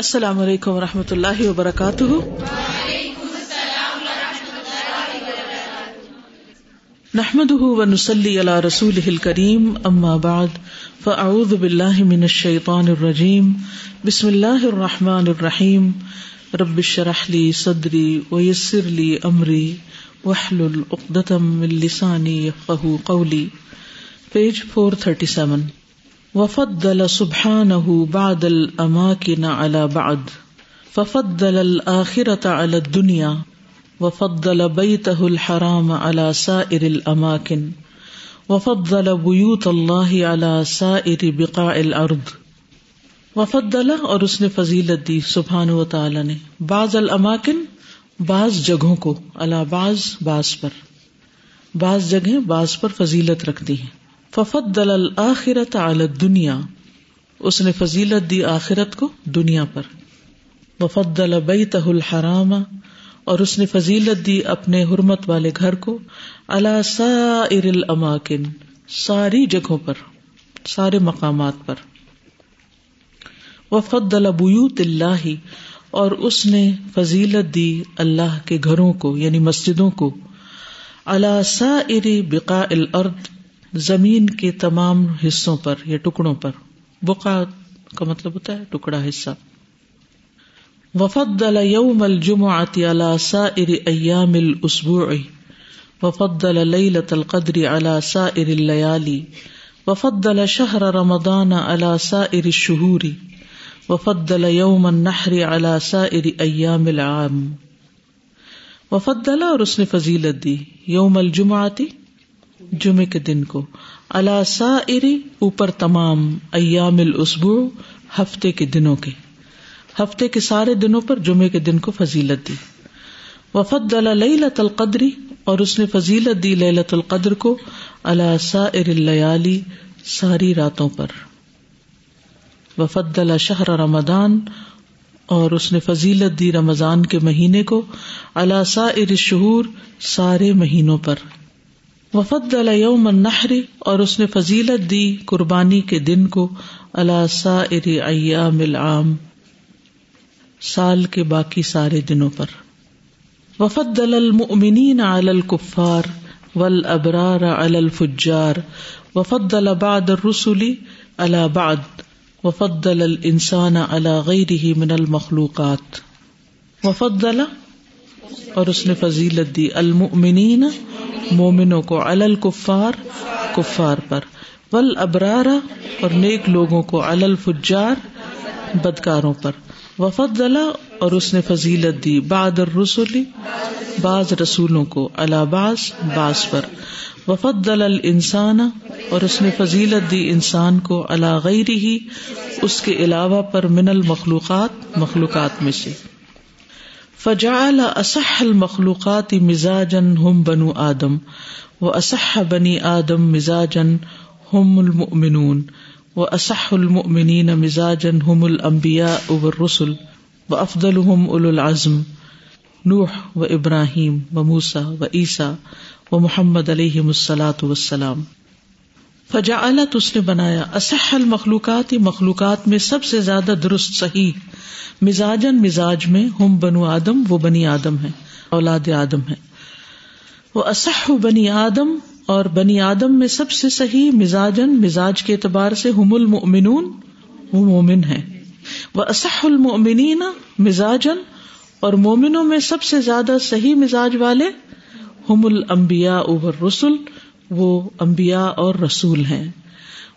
السلام علیکم و رحمۃ اللہ وبرکاتہ۔ نحمد و نسلی علی رسول کریم اما بعد، فاعوذ باللہ من الشیطان الرجیم، بسم اللہ الرحمٰن الرحیم۔ ربش رحلی صدری ویسر لی امری وحل العقدم السانی قولی۔ Page four thirty seven. وفضل سبحانه بعد الاماكن على بعد. ففضل الاخرة على الدنيا. وفضل بيته الحرام على سائر الاماكن وفضل بيوت الله على سائر بقاع الارض وفضل اور اس نے فضیلت دی سبحان و تعالی نے. بعض الاماکن بعض جگہوں کو. اللہ بعض بعض پر. بعض جگہیں، بعض پر فضیلت رکھتی ہیں. ففت دل الآخرت علی دنیا اس نے فضیلت دی آخرت کو دنیا پر۔ وفت دل بیتہ الحرام۔ اور اس نے فضیلت دی اپنے حرمت والے گھر کو۔ اللہ سائر الاماکن ساری جگہوں پر، سارے مقامات پر۔ وفت دل بیوت اللہ اور اس نے فضیلت دی اللہ کے گھروں کو یعنی مسجدوں کو۔ اللہ سائر بقاء الارض زمین کے تمام حصوں پر یا ٹکڑوں پر۔ بقا کا مطلب ہوتا ہے ٹکڑا حصہ۔ وفد یوم الجمعۃ على سائر ایام الاسبوع۔ وفضل ليلة القدر على سائر الليالي وفضل شهر رمضان على سائر الشهور۔ وفضل يوم النحر على سائر ایام العام۔ وفضل اور اس نے فضیلت دی۔ یوم الجمعۃ جمعے کے دن کو۔ اللہ سا اری اوپر تمام ایام الاسبو ہفتے کے دنوں کے۔ ہفتے کے سارے دنوں پر جمعے کے دن کو فضیلت دی۔ وفد لت القدری اور اس نے فضیلت دی لت القدر کو اللہ سا اریالی ساری راتوں پر۔ وفد شہر رمضان اور اس نے فضیلت دی رمضان کے مہینے کو اللہ سا ار شہور سارے مہینوں پر۔ وفد یوم النحری اور اس نے فضیلت دی قربانی کے دن کو اللہ سائر ایام العام، سال کے باقی سارے دنوں پر۔ وفد المؤمنین علی الکفار والابرار علی الفجار وفد بعد الرسل علی بعد وفد الانسان علی غیره من المخلوقات۔ وفضل اور اس نے فضیلت دی، المؤمنین مومنوں کو الل کفار کفار پر۔ ول ابرارا اور نیک لوگوں کو اللفجار بدکاروں پر۔ وفد اور اس نے فضیلت دی باد رسولی بعض رسولوں کو اللہ باز باز پر۔ وفد دل انسان اور اس نے فضیلت دی انسان کو اللہ غیر ہی اس کے علاوہ پر من المخلوقات، مخلوقات میں سے۔ فجا اصح المخلوقات مزاجن ہم بنو آدم و اصح بنی آدم مزاجن ہم المؤمنون و اصح المؤمنین مزاجن ہم الانبیاء والرسل و افضل ہم العزم، نوح و ابراہیم و موسا و عیسیٰ و محمد علیہ السلاۃ وسلام فجا اس نے بنایا اصح المخلوقات مخلوقات میں سب سے زیادہ درست صحیح مزاجن مزاج میں ہم بنو آدم، وہ بنی آدم ہے اولاد آدم ہے وہ اصح بنی آدم اور بنی آدم میں سب سے صحیح مزاجن مزاج کے اعتبار سے ہم المؤمنون، وہ مومن ہے وہ اصح المؤمنین مزاجن اور مومنوں میں سب سے زیادہ صحیح مزاج والے ہم الانبیاء اوبر رسول وہ امبیا اور رسول ہیں۔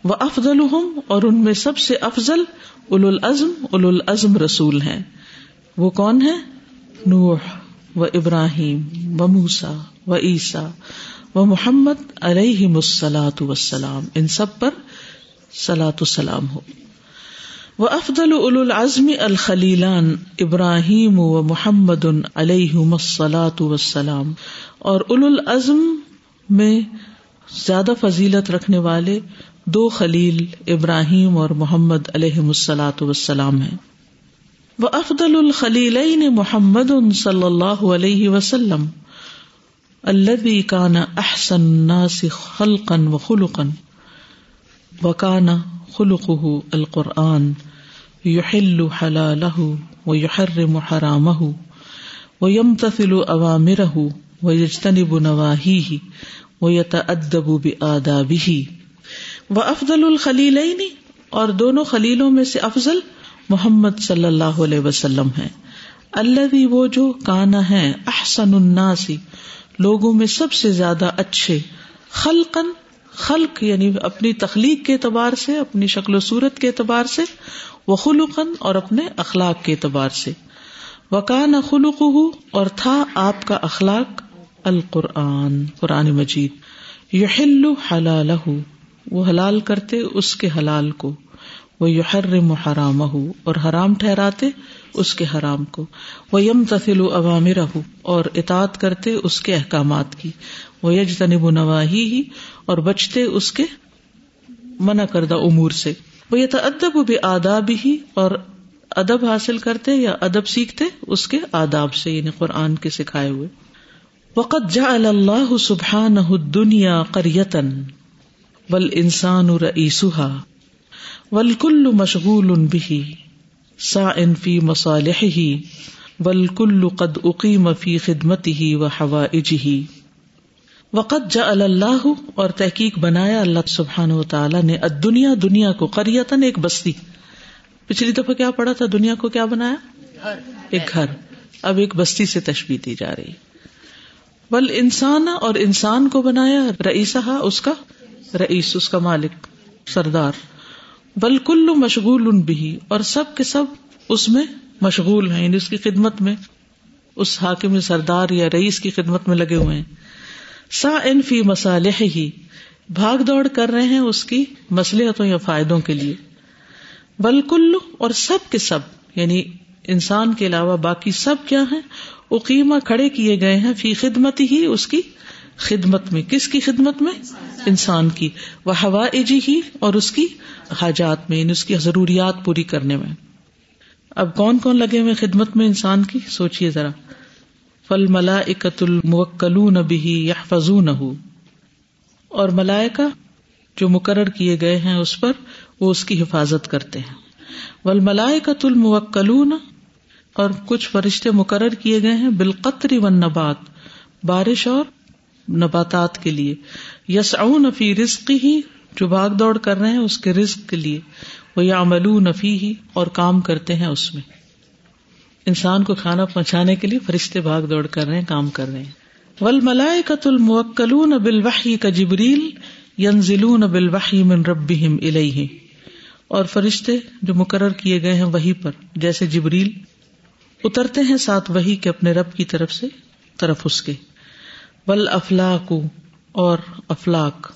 وہ افضل اور ان میں سب سے افضل اول العزم اول العزم رسول ہیں۔ وہ کون ہے نوح و ابراہیم و موسا و عیسیٰ و محمد علیہ مسلاۃ وسلام ان سب پر سلاۃ السلام ہو۔ وہ افضل اول العزم الخلیلان ابراہیم و محمد علیہ مسلاۃ وسلام اور اول العزم میں زیادہ فضیلت رکھنے والے دو خلیل ابراہیم اور محمد علیہ مسلاۃ وسلام ہیں۔ وہ افضل الخلیل محمد صلی اللہ علیہ وسلم۔ الذي كان احسن الناس خلقا وخلقا۔ وكان خلقه القرآن۔ یحل حلالہ و یحرم حرامہ و یمتثل اوامرہ و یجتنب نواہیہ و یتأدب بآدابہ و افضل الخلیلین، اور دونوں خلیلوں میں سے افضل محمد صلی اللہ علیہ وسلم ہے اللہ وہ جو کانا ہے احسن الناسی لوگوں میں سب سے زیادہ اچھے خلقن خلق یعنی اپنی تخلیق کے اعتبار سے، اپنی شکل و صورت کے اعتبار سے وہ خلقن اور اپنے اخلاق کے اعتبار سے۔ وکان خلق اور تھا آپ کا اخلاق القرآن، قرآن مجید۔ یحل حلالہ وہ حلال کرتے اس کے حلال کو۔ وہ یحرم حرامہ اور حرام ٹھہراتے اس کے حرام کو۔ وہ یم تفل عوامر اور اطاط کرتے اس کے احکامات کی۔ وہ یج تنب نواہی ہی اور بچتے اس کے منع کردہ امور سے۔ وہ یہ ادب بھی آداب ہی اور ادب حاصل کرتے یا ادب سیکھتے اس کے آداب سے یعنی قرآن کے سکھائے ہوئے۔ وقت جا اللہ سبحان دنیا کریتن ول انسان رئیسا ول کل مشغول بھی سا ان فی مسالح ہی ول کل قد اقیم فی خدمت ہی و ہوا ہی وقت جا اللہ اور تحقیق بنایا اللہ سبحان و تعالیٰ نے دنیا دنیا کو قریتن ایک بستی پچھلی دفعہ کیا پڑا تھا دنیا کو کیا بنایا ایک گھر اب ایک بستی سے تشبیح دی جا رہی بل انسان اور انسان کو بنایا رئیسا اس کا رئیس، اس کا مالک، سردار۔ بل کلو مشغول ان بھی، اور سب کے سب اس میں مشغول ہیں یعنی اس کی خدمت میں، اس حاکم سردار یا رئیس کی خدمت میں لگے ہوئے ہیں۔ سا ان فی مسالح ہی بھاگ دوڑ کر رہے ہیں اس کی مسلحتوں یا فائدوں کے لیے۔ بل کلو اور سب کے سب یعنی انسان کے علاوہ باقی سب کیا ہیں؟ اقیما کھڑے کیے گئے ہیں، فی خدمت ہی اس کی خدمت میں کس کی خدمت میں انسان کی وہ ہوا ایجی ہی اور اس کی حاجات میں یعنی اس کی ضروریات پوری کرنے میں اب کون کون لگے ہوئے خدمت میں انسان کی سوچیے ذرا فل ملا اکت الموکل بھی یا فضو نہ اور ملائکا جو مقرر کیے گئے ہیں اس پر وہ اس کی حفاظت کرتے ہیں ول ملائکت الموکل اور کچھ فرشتے مقرر کیے گئے ہیں بالقطری و نبات بارش اور نباتات کے لیے۔ یس فی رزق ہی جو بھاگ دوڑ کر رہے ہیں اس کے رزق کے لیے۔ وہ یا عملو نفی ہی اور کام کرتے ہیں اس میں۔ انسان کو کھانا پہنچانے کے لیے فرشتے بھاگ دوڑ کر رہے ہیں، کام کر رہے ہیں۔ ول ملائے قت المکلون بالوحی کا جبریل ینزلون بالوحی من ربهم الیہ۔ اور فرشتے جو مقرر کیے گئے ہیں وہی پر، جیسے جبریل، اترتے ہیں ساتھ وہی کے اپنے رب کی طرف سے، طرف اس کے۔ بل افلاق اور افلاق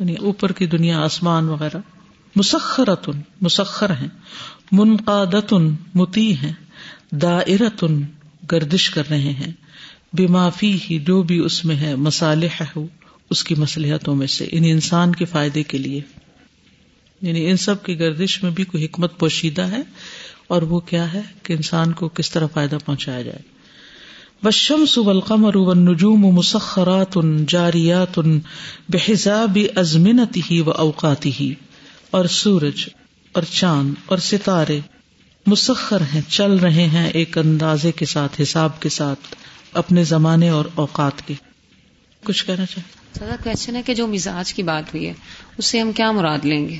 یعنی اوپر کی دنیا آسمان وغیرہ۔ مسخرتن، مسخر ہیں۔ منقادتن متی ہیں۔ دائرتن، گردش کر رہے ہیں۔ بے معافی ہی جو بھی اس میں ہے مسالح ہو اس کی مسلحتوں میں سے ان انسان کے فائدے کے لیے۔ یعنی ان سب کی گردش میں بھی کوئی حکمت پوشیدہ ہے؟ اور وہ کیا ہے کہ انسان کو کس طرح فائدہ پہنچایا جائے؟ بشم سبل قمر و نجوم مسخرات جاریات بحزاب ازمنتی ہی و اوقاتی ہی اور سورج اور چاند اور ستارے مسخر ہیں چل رہے ہیں ایک اندازے کے ساتھ حساب کے ساتھ اپنے زمانے اور اوقات کے۔ کچھ کہنا چاہیے کوشچن ہے کہ جو مزاج کی بات ہوئی ہے اس سے ہم کیا مراد لیں گے؟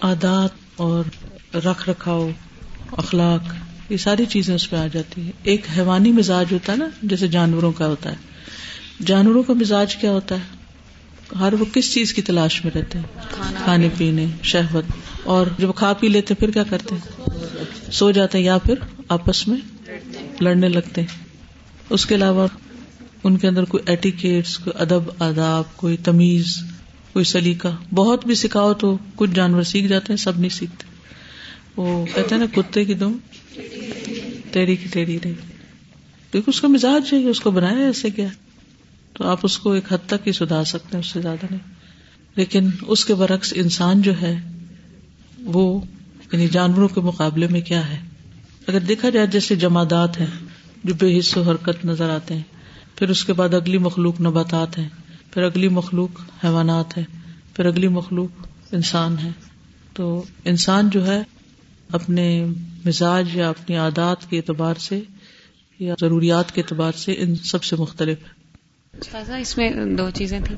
عادات اور رکھ رکھاؤ اخلاق یہ ساری چیزیں اس پہ آ جاتی ہے ایک حیوانی مزاج ہوتا ہے نا جیسے جانوروں کا ہوتا ہے۔ جانوروں کا مزاج کیا ہوتا ہے؟ ہر وہ کس چیز کی تلاش میں رہتے ہیں؟ کھانے پینے شہوت۔ اور جب کھا پی لیتے پھر کیا کرتے ہیں؟ سو جاتے ہیں یا پھر آپس میں لڑنے لگتے ہیں۔ اس کے علاوہ ان کے اندر کوئی ایٹیکیٹس کوئی ادب آداب کوئی تمیز کوئی سلیقہ بہت بھی سکھاؤ تو کچھ جانور سیکھ جاتے ہیں سب نہیں سیکھتے۔ وہ کہتے ہیں نا، کتے کی دم ٹیڑھی کی ٹیڑھی رہی کیونکہ اس کا مزاج ہے اس کو بنایا ایسے کیا۔ تو آپ اس کو ایک حد تک ہی سدھار سکتے ہیں، اس سے زیادہ نہیں۔ لیکن اس کے برعکس انسان جو ہے، وہ یعنی جانوروں کے مقابلے میں کیا ہے؟ اگر دیکھا جائے جیسے جمادات ہیں، جو بے حص و حرکت نظر آتے ہیں، پھر اس کے بعد اگلی مخلوق نباتات ہیں، پھر اگلی مخلوق حیوانات ہے پھر اگلی مخلوق انسان ہے تو انسان جو ہے اپنے مزاج یا اپنی عادات کے اعتبار سے یا ضروریات کے اعتبار سے ان سب سے مختلف ہے۔ اس میں دو چیزیں تھیں۔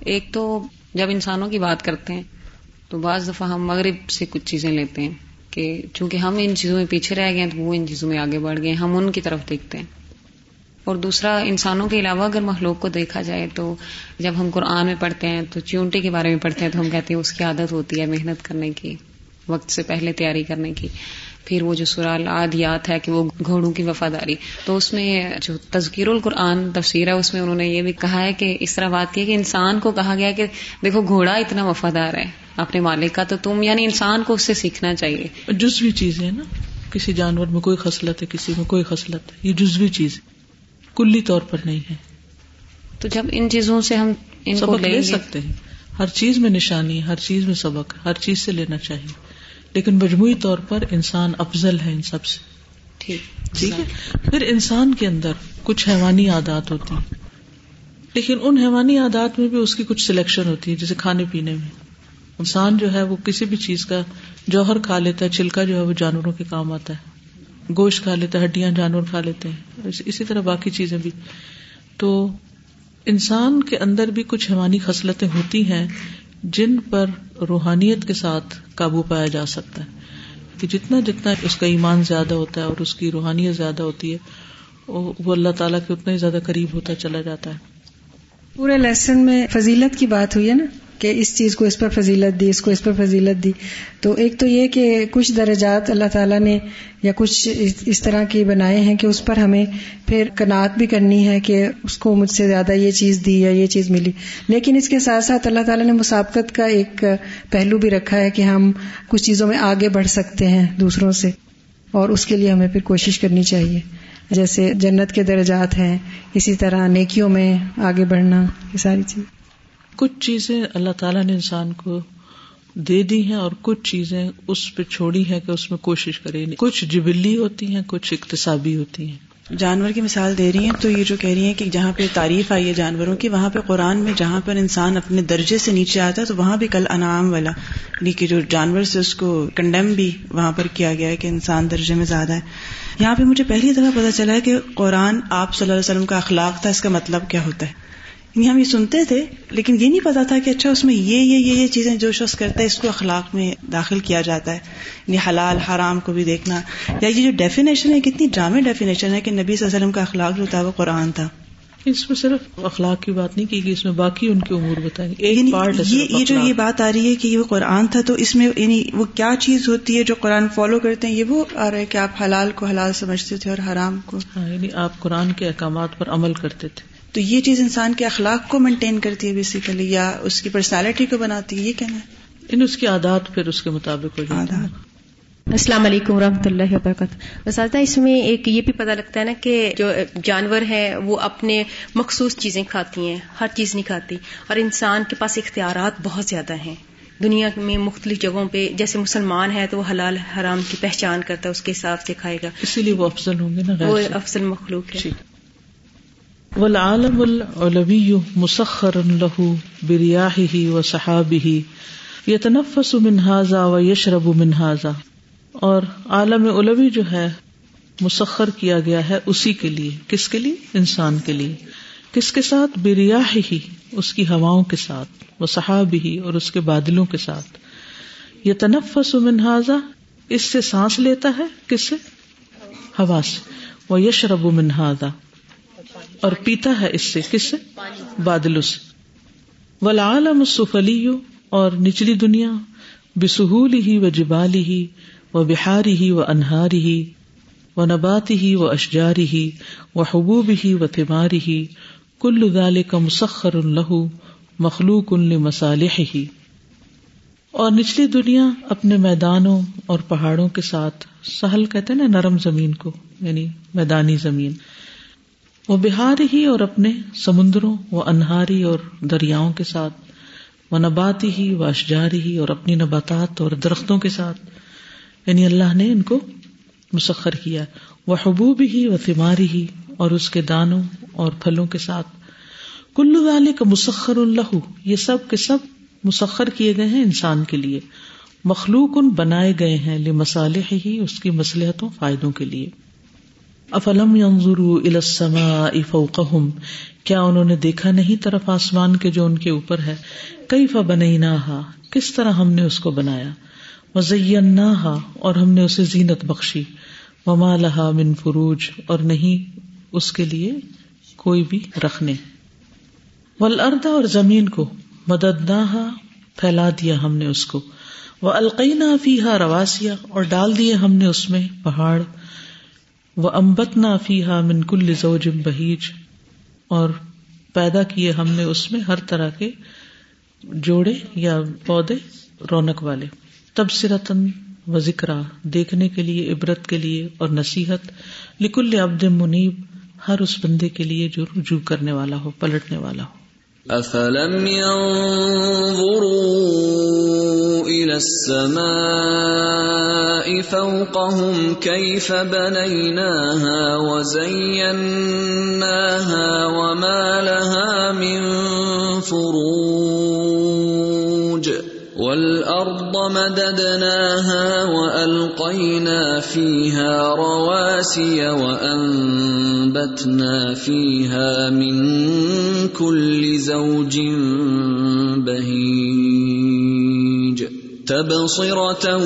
ایک تو جب انسانوں کی بات کرتے ہیں، تو بعض دفعہ ہم مغرب سے کچھ چیزیں لیتے ہیں کہ چونکہ ہم ان چیزوں میں پیچھے رہ گئے ہیں، تو وہ ان چیزوں میں آگے بڑھ گئے ہم ان کی طرف دیکھتے ہیں۔ اور دوسرا، انسانوں کے علاوہ اگر مخلوق کو دیکھا جائے تو جب ہم قرآن میں پڑھتے ہیں، تو چونٹے کے بارے میں پڑھتے ہیں، تو ہم کہتے ہیں اس کی عادت ہوتی ہے محنت کرنے کی۔ وقت سے پہلے تیاری کرنے کی۔ پھر وہ جو سرال آدیات ہے کہ وہ گھوڑوں کی وفاداری۔ تو اس میں جو تذکیر القرآن تفسیر ہے اس میں انہوں نے یہ بھی کہا ہے کہ اس طرح بات کی کہ انسان کو کہا گیا کہ دیکھو گھوڑا اتنا وفادار ہے۔ اپنے مالک کا تو تم یعنی انسان کو اس سے سیکھنا چاہیے۔ جزوی چیز ہے نا۔ کسی جانور میں کوئی خصلت ہے کسی میں کوئی خصلت ہے۔ یہ جزوی چیز کلی طور پر نہیں ہے۔ تو جب ان چیزوں سے ہم ان کو لے سکتے ہیں۔ ہر چیز میں نشانی ہر چیز میں سبق ہر چیز سے لینا چاہیے۔ لیکن مجموعی طور پر انسان افضل ہے ان سب سے۔ ٹھیک۔ ہے؟ پھر انسان کے اندر کچھ حیوانی عادات ہوتی ہیں۔ لیکن ان حیوانی عادات میں بھی اس کی کچھ سلیکشن ہوتی ہے جیسے کھانے پینے میں۔ انسان جو ہے وہ کسی بھی چیز کا جوہر کھا لیتا ہے چھلکا جو ہے وہ جانوروں کے کام آتا ہے۔ گوشت کھا لیتا ہے ہڈیاں جانور کھا لیتے ہیں۔ اسی طرح باقی چیزیں بھی۔ تو انسان کے اندر بھی کچھ حیوانی خصلتیں ہوتی ہیں جن پر روحانیت کے ساتھ قابو پایا جا سکتا ہے۔ کہ جتنا جتنا اس کا ایمان زیادہ ہوتا ہے اور اس کی روحانیت زیادہ ہوتی ہے، وہ اللہ تعالیٰ کے اتنا ہی زیادہ قریب ہوتا چلا جاتا ہے۔ پورے لیسن میں فضیلت کی بات ہوئی ہے نا؟ کہ اس چیز کو اس پر فضیلت دی، اس کو اس پر فضیلت دی۔ تو ایک تو یہ کہ کچھ درجات اللہ تعالیٰ نے یا کچھ اس طرح کے بنائے ہیں کہ اس پر ہمیں پھر کنات بھی کرنی ہے کہ اس کو مجھ سے زیادہ یہ چیز دی یا یہ چیز ملی۔ لیکن اس کے ساتھ ساتھ اللہ تعالیٰ نے مسابقت کا ایک پہلو بھی رکھا ہے کہ ہم کچھ چیزوں میں آگے بڑھ سکتے ہیں دوسروں سے اور اس کے لیے ہمیں پھر کوشش کرنی چاہیے۔ جیسے جنت کے درجات ہیں، اسی طرح نیکیوں میں آگے بڑھنا، یہ ساری چیز۔ کچھ چیزیں اللہ تعالیٰ نے انسان کو دے دی ہیں اور کچھ چیزیں اس پہ چھوڑی ہے کہ اس میں کوشش کرے۔ کچھ جبلی ہوتی ہیں، کچھ اقتصابی ہوتی ہیں۔ جانور کی مثال دے رہی ہیں تو یہ جو کہہ رہی ہیں کہ جہاں پہ تعریف آئی ہے جانوروں کی، وہاں پہ قرآن میں جہاں پر انسان اپنے درجے سے نیچے آتا ہے تو وہاں بھی کل انعام والا۔ یعنی کہ جو جانور سے اس کو کنڈیم بھی وہاں پر کیا گیا ہے کہ انسان درجے میں زیادہ ہے۔ یہاں پہ مجھے پہلی دفعہ پتا چلا ہے کہ قرآن آپ صلی اللہ علیہ وسلم کا اخلاق تھا، اس کا مطلب کیا ہوتا ہے؟ ہم یہ سنتے تھے لیکن یہ نہیں پتا تھا کہ اچھا اس میں یہ یہ یہ یہ چیزیں جو شخص کرتا ہے اس کو اخلاق میں داخل کیا جاتا ہے۔ یعنی حلال حرام کو بھی دیکھنا۔ یا یہ جو ڈیفینیشن ہے کتنی جامع ڈیفینیشن ہے کہ نبی صلی اللہ علیہ وسلم کا اخلاق جو تھا وہ قرآن تھا۔ اس میں صرف اخلاق کی بات نہیں کی گئی اس میں باقی ان کے امور بتائیں یعنی یہ جو یہ بات آ رہی ہے کہ یہ قرآن تھا تو اس میں یعنی وہ کیا چیز ہوتی ہے جو قرآن فالو کرتے ہیں یہ وہ آ رہا ہے کہ آپ حلال کو حلال سمجھتے تھے اور حرام کو۔ ہاں یعنی آپ قرآن کے احکامات پر عمل کرتے تھے۔ تو یہ چیز انسان کے اخلاق کو مینٹین کرتی ہے بیسیکلی یا اس کی پرسنالٹی کو بناتی ہے یہ کہنا ہے۔ ان اس کی عادات پھر اس کے مطابق ہو السلام علیکم و رحمۃ اللہ وبرکاتہ۔ وسالتہ اس میں ایک یہ بھی پتہ لگتا ہے نا کہ جو جانور ہیں وہ اپنے مخصوص چیزیں کھاتی ہیں ہر چیز نہیں کھاتی۔ اور انسان کے پاس اختیارات بہت زیادہ ہیں۔ دنیا میں مختلف جگہوں پہ جیسے مسلمان ہے تو وہ حلال حرام کی پہچان کرتا ہے اس کے حساب سے کھائے گا۔ اسی لیے وہ افضل ہوں گے نا وہ افضل مخلوق ہے۔ والعالم العلوی مسخر له برياحه وصحابه يتنفس من هذا ويشرب من هذا اور عالم علوی جو ہے، مسخر کیا گیا ہے اسی کے لیے۔ کس کے لیے؟ انسان کے لیے۔ کس کے ساتھ؟ بریاح ہی اس کی ہواؤں کے ساتھ وہ صحاب ہی اور اس کے بادلوں کے ساتھ۔ یہ تنفس منہازا اس سے سانس لیتا ہے؟ کس سے؟ ہوا سے۔ وہ یشرب منہازا اور پیتا ہے اس سے کس سے؟ بادلوں سے۔ ولعالم سفلی اور نچلی دنیا بسہولی ہی و جبالی ہی و بہاری ہی و انہاری ہی و نباتی ہی و اشجاری ہی و حبوب ہی و تماری ہی کل دال کا مسخر الہ مخلوق ان مسالح ہی اور نچلی دنیا اپنے میدانوں اور پہاڑوں کے ساتھ سہل کہتے نا، نرم زمین کو یعنی میدانی زمین۔ وہ بہار ہی اور اپنے سمندروں، وہ انہاری اور دریاؤں کے ساتھ، وہ نباتی ہی و اشجاری ہی اور اپنی نباتات اور درختوں کے ساتھ۔ یعنی اللہ نے ان کو مسخر کیا۔ وہ حبوب ہی و تماری ہی اور اس کے دانوں اور پھلوں کے ساتھ۔ کلو والے کا مسخر اللہ یہ سب کے سب مسخر کیے گئے ہیں انسان کے لیے۔ مخلوق ان بنائے گئے ہیں لمصالح ہی اس کی مسلحتوں فائدوں کے لیے۔ افلم ينظروا الى السماء فوقهم؟ کیا انہوں نے دیکھا نہیں طرف آسمان کے جو ان کے اوپر ہے؟ کئی فبنیناها کس طرح ہم نے اس کو بنایا؟ وزیناها اور ہم نے اسے زینت بخشی۔ وما لها من فروج، اور نہیں اس کے لیے کوئی بھی رکھنے۔ والارض، اور زمین کو۔ مددناها پھیلا دیا ہم نے اس کو۔ وہ القینا فیحا رواسیا اور ڈال دیے ہم نے اس میں پہاڑ۔ وہ امبت نہ فیحا منکل زوجم بہیج اور پیدا کیے ہم نے اس میں ہر طرح کے جوڑے یا پودے رونق والے۔ تب سرتن و ذکر دیکھنے کے لیے، عبرت کے لیے اور نصیحت۔ لکل ابد منیب، ہر اس بندے کے لیے جو رجوع کرنے والا ہو، پلٹنے والا ہو۔ افلم ينظروا الى السماء فوقهم كيف بنيناها وزيناها وما لها من فروج والارض مددناها والقينا فيها رواسي وانبتنا فيها من كل زوج بهيج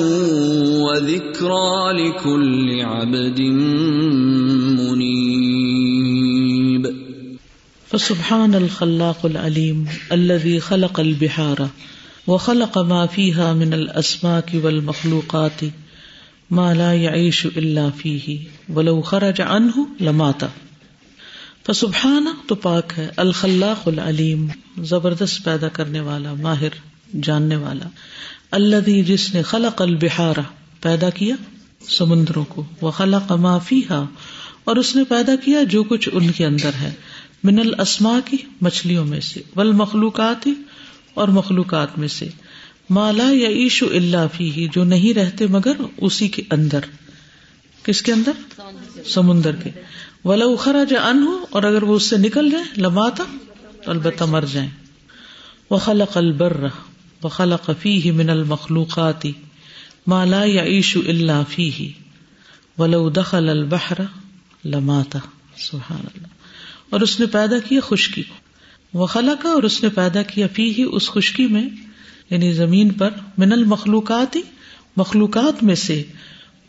وذكرى لكل عبد منيب فسبحان الخلاق العليم الذي خلق البحار وخلق ما فيها من الاسماك والمخلوقات ما لا يعيش الا فيه ولو خرج عنه لمات فسبحان تو پاک ہے الخلاق العلیم، زبردست پیدا کرنے والا، ماہر، جاننے والا۔ الذي جس نے خلق البحار، پیدا کیا سمندروں کو وہ خلق ما فيها اور اس نے پیدا کیا جو کچھ ان کے اندر ہے، من الاسما کی مچھلیوں میں سے، والمخلوقات اور مخلوقات میں سے مالا یا عیشو اللہ فی ہی جو نہیں رہتے مگر اسی کے اندر۔ کس کے اندر؟ سمندر کے۔ ولا اخرا جا ان ہو اور اگر وہ اس سے نکل جائے لماتا تو البتہ مر جائیں۔ وہ خلق البر۔ و خلق ہی من المخلوقاتی مالا یا عیشو اللہ فی ہی ولو دخل البحر لماتا سبحان اللہ اور اس نے پیدا کیا خشکی وہ خلا کا اور اس نے پیدا کیا فی ہی اس خشکی میں یعنی زمین پر، من المخلوقات ہی مخلوقات میں سے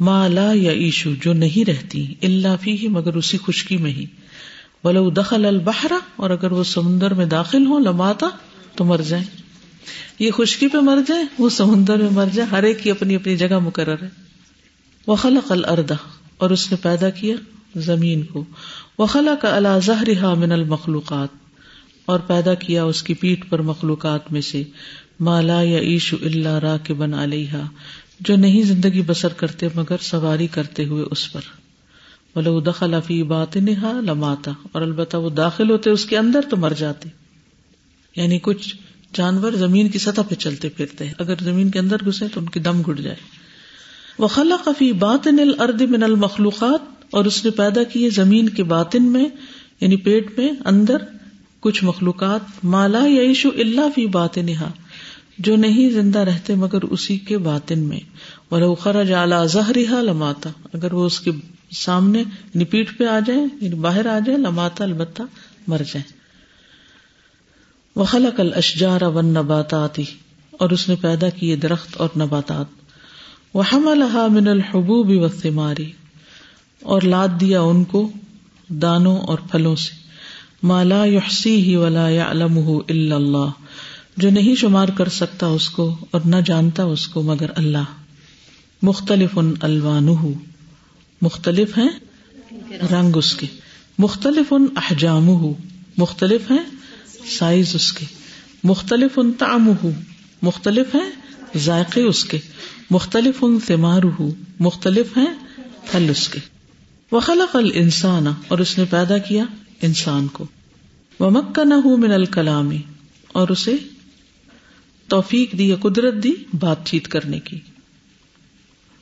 مالا یا ایشو جو نہیں رہتی اللہ فی ہی مگر اسی خشکی میں ہی. ولو دخل البحرا اور اگر وہ سمندر میں داخل ہو لماتا تو مر جائیں. یہ خشکی پہ مر جائے، وہ سمندر میں مر جائے، ہر ایک کی اپنی اپنی جگہ مقرر ہے۔ وہ خلق الردا اور اس نے پیدا کیا زمین کو۔ وہ خلا کا اللہ زہر من المخلوقات، اور پیدا کیا اس کی پیٹ پر مخلوقات میں سے۔ مالا یا عیش اللہ را کے بنا علیہ جو نہیں زندگی بسر کرتے مگر سواری کرتے ہوئے اس پر۔ بولے دخل افی بات نہا لماتا اور البتہ وہ داخل ہوتے اس کے اندر تو مر جاتے۔ یعنی کچھ جانور زمین کی سطح پہ چلتے پھرتے ہیں۔ اگر زمین کے اندر گھسے تو ان کی دم گٹ جائے۔ وہ خلا کفی بات نل من المخلوقات اور اس نے پیدا کیے زمین کے باطن میں یعنی پیٹ میں، اندر کچھ مخلوقات۔ مالا یشو اللہ فی بات نہا جو نہیں زندہ رہتے مگر اسی کے باطن میں۔ خرج اعلی زہرا لماتا اگر وہ اس کے سامنے یعنی پیٹ پہ آ جائے یعنی باہر آ جائے لماتا البتہ مر جائے۔ وہ خلق الشجار ون نباتاتی اور اس نے پیدا کیے درخت اور نباتات۔ وہ ہم من الحبوب و اور لاد دیا ان کو دانوں اور پھلوں سے۔ مالا یحسی ہی ولا یا علم اللہ، جو نہیں شمار کر سکتا اس کو اور نہ جانتا اس کو مگر اللہ۔ مختلف ان الوان مختلف ہیں رنگ اس کے۔ مختلف ان احجام مختلف ہیں سائز اس کے مختلف ان تعم مختلف ہیں ذائقے اس کے۔ مختلف ان تمار مختلف ہیں پھل اس کے۔ وخلق الانسان، اور اس نے پیدا کیا انسان کو۔ وہ مکہ نہ من الکلامی اور اسے توفیق دی یا قدرت دی بات چیت کرنے کی۔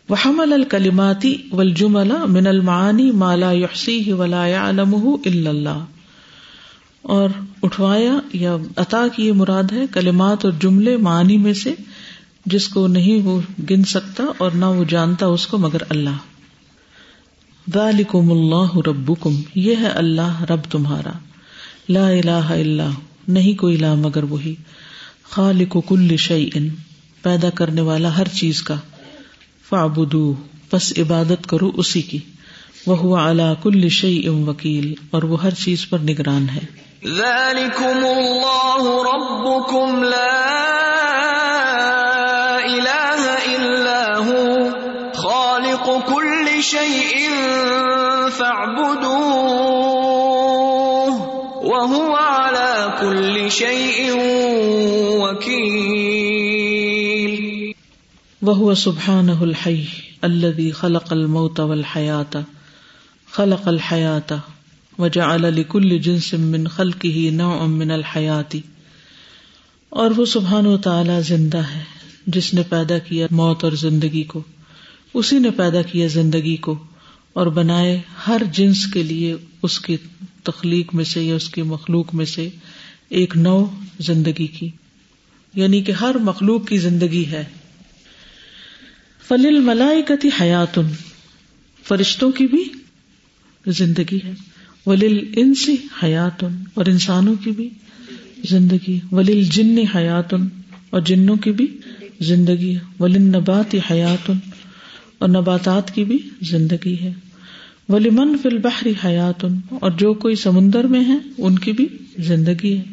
وہ حمل الکلیماتی من المعانی مالا یحسی ولا علم اللہ۔ اور اٹھوایا یا عطا کی یہ مراد ہے کلمات اور جملے معنی میں سے جس کو نہیں وہ گن سکتا اور نہ وہ جانتا اس کو مگر اللہ۔ ذالکم اللہ ربکم، یہ ہے اللہ، رب تمہارا۔ لا الہ الا نہیں کوئی لا مگر وہی۔ خالق کل شیء پیدا کرنے والا ہر چیز کا۔ فعبدو بس عبادت کرو اسی کی۔ وہ اعلیٰ کل شیء وکیل، اور وہ ہر چیز پر نگران ہے۔ ذلكم الله ربكم لا إله إلا هو خالق كل شيء فاعبدوه وهو على كل شيء وكيل. وہ سبحانہ الحی الذي خلق الموت والحیات خلق الحیات وجعل لكل جنس من خلقه نوع من الحیاتی اور وہ سبحان و تعالی زندہ ہے، جس نے پیدا کیا موت اور زندگی کو۔ اسی نے پیدا کیا زندگی کو اور بنائے ہر جنس کے لیے اس کی تخلیق میں سے یا اس کی مخلوق میں سے ایک نو زندگی کی۔ یعنی کہ ہر مخلوق کی زندگی ہے۔ فلل ملائکتی حیاتن فرشتوں کی بھی زندگی ہے۔ ولیل انسی حیاتن اور انسانوں کی بھی زندگی ولیل جن حیاتن اور جنوں کی بھی زندگی ہے ولن نبات حیاتن اور نباتات کی بھی زندگی ہے۔ ولی من فل بحری حیاتن اور جو کوئی سمندر میں ہے، ان کی بھی زندگی ہے۔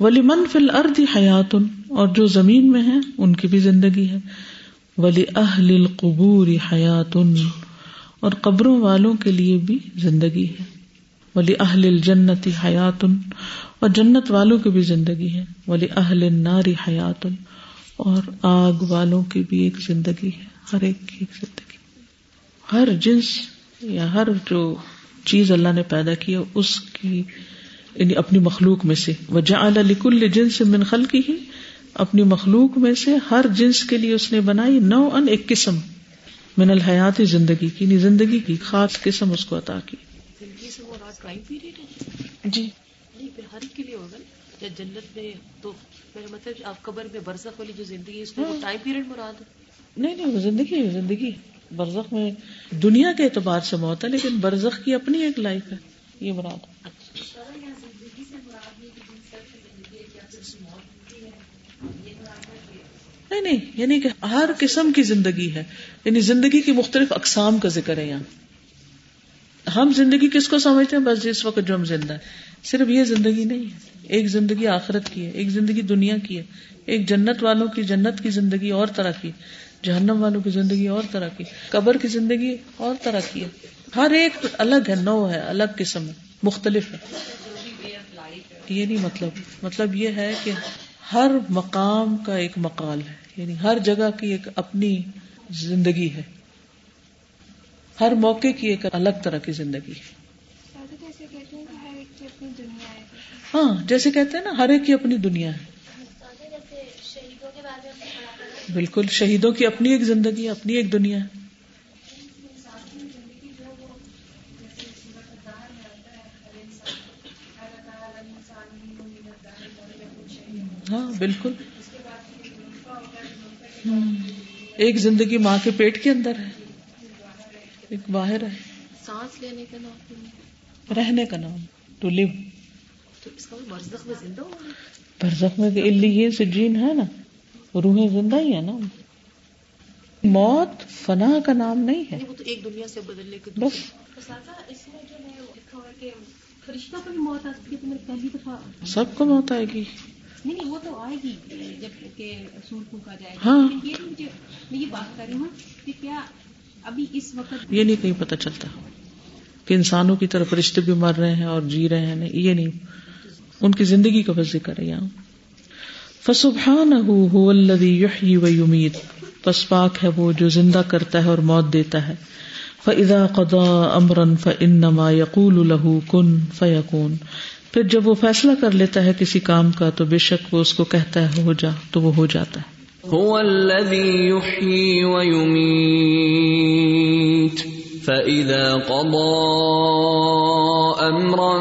ولیمن فل ارد حیاتن اور جو زمین میں ہے، ان کی بھی زندگی ہے۔ ولی اہل القبور حیاتن اور قبروں والوں کے لیے بھی زندگی ہے۔ ولی اہل الجنتی حیاتن اور جنت والوں کی بھی زندگی ہے۔ ولی اہل ناری حیاتن اور آگ والوں کی بھی ایک زندگی ہے، ہر ایک کی ایک زندگی۔ ہر جنس یا ہر جو چیز اللہ نے پیدا کیا اس کی یعنی اپنی مخلوق میں سے۔ وجہ لکل جنس من خلقی ہی اپنی مخلوق میں سے ہر جنس کے لیے اس نے بنائی نو ان ایک قسم۔ من الحیاتی زندگی کی یعنی زندگی کی خاص قسم اس کو عطا کی۔ جی۔ ہر کے لیے ہوگا یا جنت میں تو میرا مطلب آپ قبر میں برزخ والی جو زندگی ہے اس میں ٹائم پیریڈ مراد نہیں نہیں وہ زندگی ہے زندگی۔ برزخ میں دنیا کے اعتبار سے موت ہے لیکن برزخ کی اپنی ایک لائف ہے۔ یہ مراد نہیں نہیں یعنی کہ ہر قسم کی زندگی ہے۔ یعنی زندگی کی مختلف اقسام کا ذکر ہے یہاں۔ ہم زندگی کس کو سمجھتے ہیں؟ بس جس وقت جو ہم زندہ ہے صرف یہ زندگی نہیں ہے۔ ایک زندگی آخرت کی ہے، ایک زندگی دنیا کی ہے۔ ایک جنت والوں کی، جنت کی زندگی اور طرح کی۔ جہنم والوں کی زندگی اور طرح کی۔ قبر کی زندگی اور طرح کی ہے۔ ہر ایک الگ ہے، نو ہے، الگ قسم ہے، مختلف ہے۔ یہ نہیں مطلب۔ مطلب یہ ہے کہ ہر مقام کا ایک مقال ہے۔ یعنی ہر جگہ کی ایک اپنی زندگی ہے۔ ہر موقع کی ایک الگ طرح کی زندگی ہے۔ ہاں جیسے کہتے ہیں نا ہر ایک کی اپنی دنیا ہے۔ بالکل شہیدوں کی اپنی ایک زندگی اپنی ایک دنیا ہے۔ ہاں بالکل۔ ایک زندگی ماں کے پیٹ کے اندر ہے۔ ایک باہر ہے۔ سانس لینے کا نام رہنے کا نام ٹو لیو تو اس کا برزخ میں زندہ ہو برزخ میں یہ سجین ہے نا روحیں زندہ ہی ہے نا۔ موت فنا کا نام نہیں ہے۔ وہ تو ایک دنیا سے بدلنے کے بس۔ اس میں جو ہے لکھا ہوا کہ فرشتوں کو بھی موت آ سکتی ہے تو میں پہلی دفعہ سب کو موت آئے گی۔ نہیں نہیں وہ تو آئے گی جبکہ رسول پھونکا جائے گا۔ ہاں۔ یہ میں یہ بات کر رہی ہوں کہ کیا ابھی اس وقت یہ نہیں کہیں پتہ چلتا کہ انسانوں کی طرف رشتے بھی مر رہے ہیں اور جی رہے ہیں یہ نہیں۔ ان کی زندگی کا بس ذکر ہے یہاں۔ پس پاک ہے وہ جو زندہ کرتا ہے اور موت دیتا ہے۔ فاذا قضى امرا فانما يقول له كن فيكون۔ پھر جب وہ فیصلہ کر لیتا ہے کسی کام کا، تو بے شک وہ اس کو کہتا ہے، ہو جا، تو وہ ہو جاتا ہے۔ هو الذي يحيي ويميت. فإذا قضى أمرا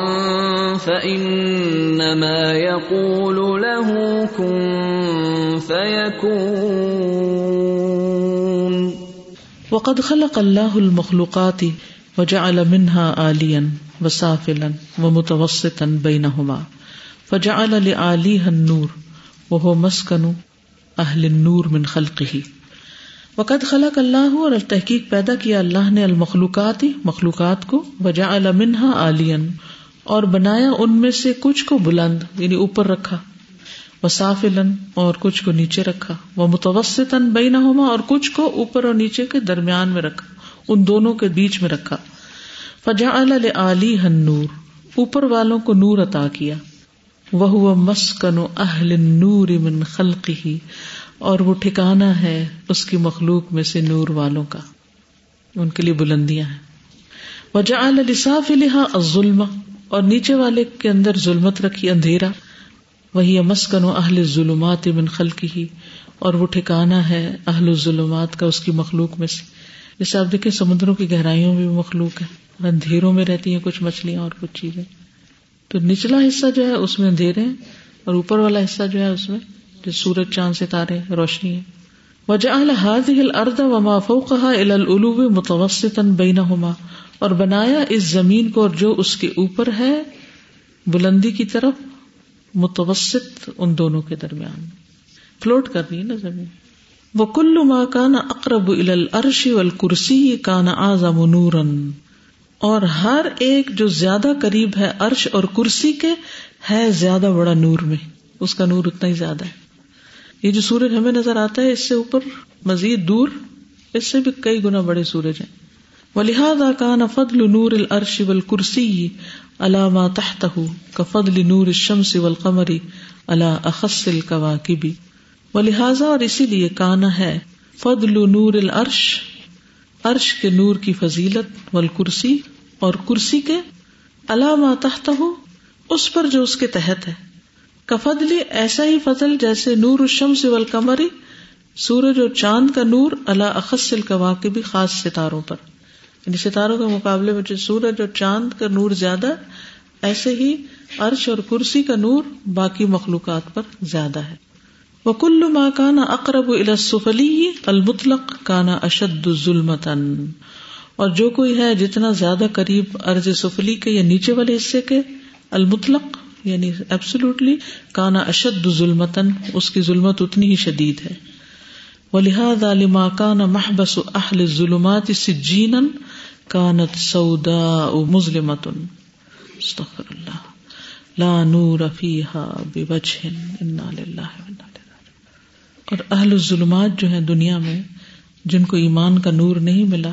فإنما يقول له كن فيكون. وقد خلق الله المخلوقات وجعل منها عاليا وسافلا ومتوسطا بينهما. فجعل لعاليها النور وهو مسكن اہل النور من خلقه. وقد خلق اللہ اور تحقیق پیدا کیا اللہ نے المخلوقات، مخلوقات کو، وجعل منها عالیا اور بنایا ان میں سے کچھ کو بلند یعنی اوپر رکھا وہ سافلن اور کچھ کو نیچے رکھا وہ متوسطن بینہما اور کچھ کو اوپر اور نیچے کے درمیان میں رکھا، ان دونوں کے بیچ میں رکھا۔ فجعل لعالی نور اوپر والوں کو نور عطا کیا۔ وہ مسکن اہل النور من خلقه۔ اور وہ ٹھکانا ہے اس کی مخلوق میں سے نور والوں کا۔ ان کے لیے بلندیاں ہیں۔ وجعل لسافلها الظلم اور نیچے والے کے اندر ظلمت رکھی اندھیرا۔ وہی مسکن و اہل ظلمات من خلقی ہی اور وہ ٹھکانا ہے اہل ظلمات کا اس کی مخلوق میں سے۔ جیسے آپ دیکھیں سمندروں کی گہرائیوں میں بھی مخلوق ہے اندھیروں میں رہتی ہیں کچھ مچھلیاں اور کچھ چیزیں۔ تو نچلا حصہ جو ہے اس میں اندھیرے ہیں، اور اوپر والا حصہ جو ہے اس میں جو سورج، چاند، ستارے، روشنی ہے۔ وجہ هذه الارض وما فوقها الى العلو متوسطا بينهما اور بنایا اس زمین کو اور جو اس کے اوپر ہے، بلندی کی طرف، متوسط ان دونوں کے درمیان۔ فلوٹ کر رہی ہے نا زمین۔ وہ کل ماں کانا اقرب الرشی والکرسی کانا آزم نورن اور ہر ایک جو زیادہ قریب ہے عرش اور کرسی کے، ہے زیادہ بڑا نور میں۔ اس کا نور اتنا ہی زیادہ ہے۔ یہ جو سورج ہمیں نظر آتا ہے اس سے اوپر مزید دور، اس سے بھی کئی گنا بڑے سورج ہیں۔ ولہذا کان فضل نور العرش والکرسی علامہ تحت کا فضل نور الشمس والقمر علا اخص الكواكب۔ ولہذا اور اسی لیے کانا ہے فضل نور العرش عرش کے نور کی فضیلت والکرسی اور کرسی کے علامہ تحت اس پر جو اس کے تحت ہے۔ کفدلی ایسا ہی فضل جیسے نور الشمس والقمری سورج اور چاند کا نور، اللہ اخص الکواکبی خاص ستاروں پر۔ یعنی ستاروں کے مقابلے میں جو سورج اور چاند کا نور زیادہ، ایسے ہی عرش اور کرسی کا نور باقی مخلوقات پر زیادہ ہے۔ وہ کل ماں کانا اقرب السفلی المطلق کانا اشد ظلمتن اور جو کوئی ہے جتنا زیادہ قریب ارض سفلی کے یا نیچے والے حصے کے، المطلق یعنی ایبسلوٹلی کانا اشد ظلمتن اس کی ظلمت اتنی ہی شدید ہے۔ وہ لحاظ علما کانا محبس اہل ظلمات سجین کانت سودا مظلمت استغفر اللہ۔ لا نور فیها بوجه انا للہ اور اہل الظلمات جو ہیں دنیا میں، جن کو ایمان کا نور نہیں ملا،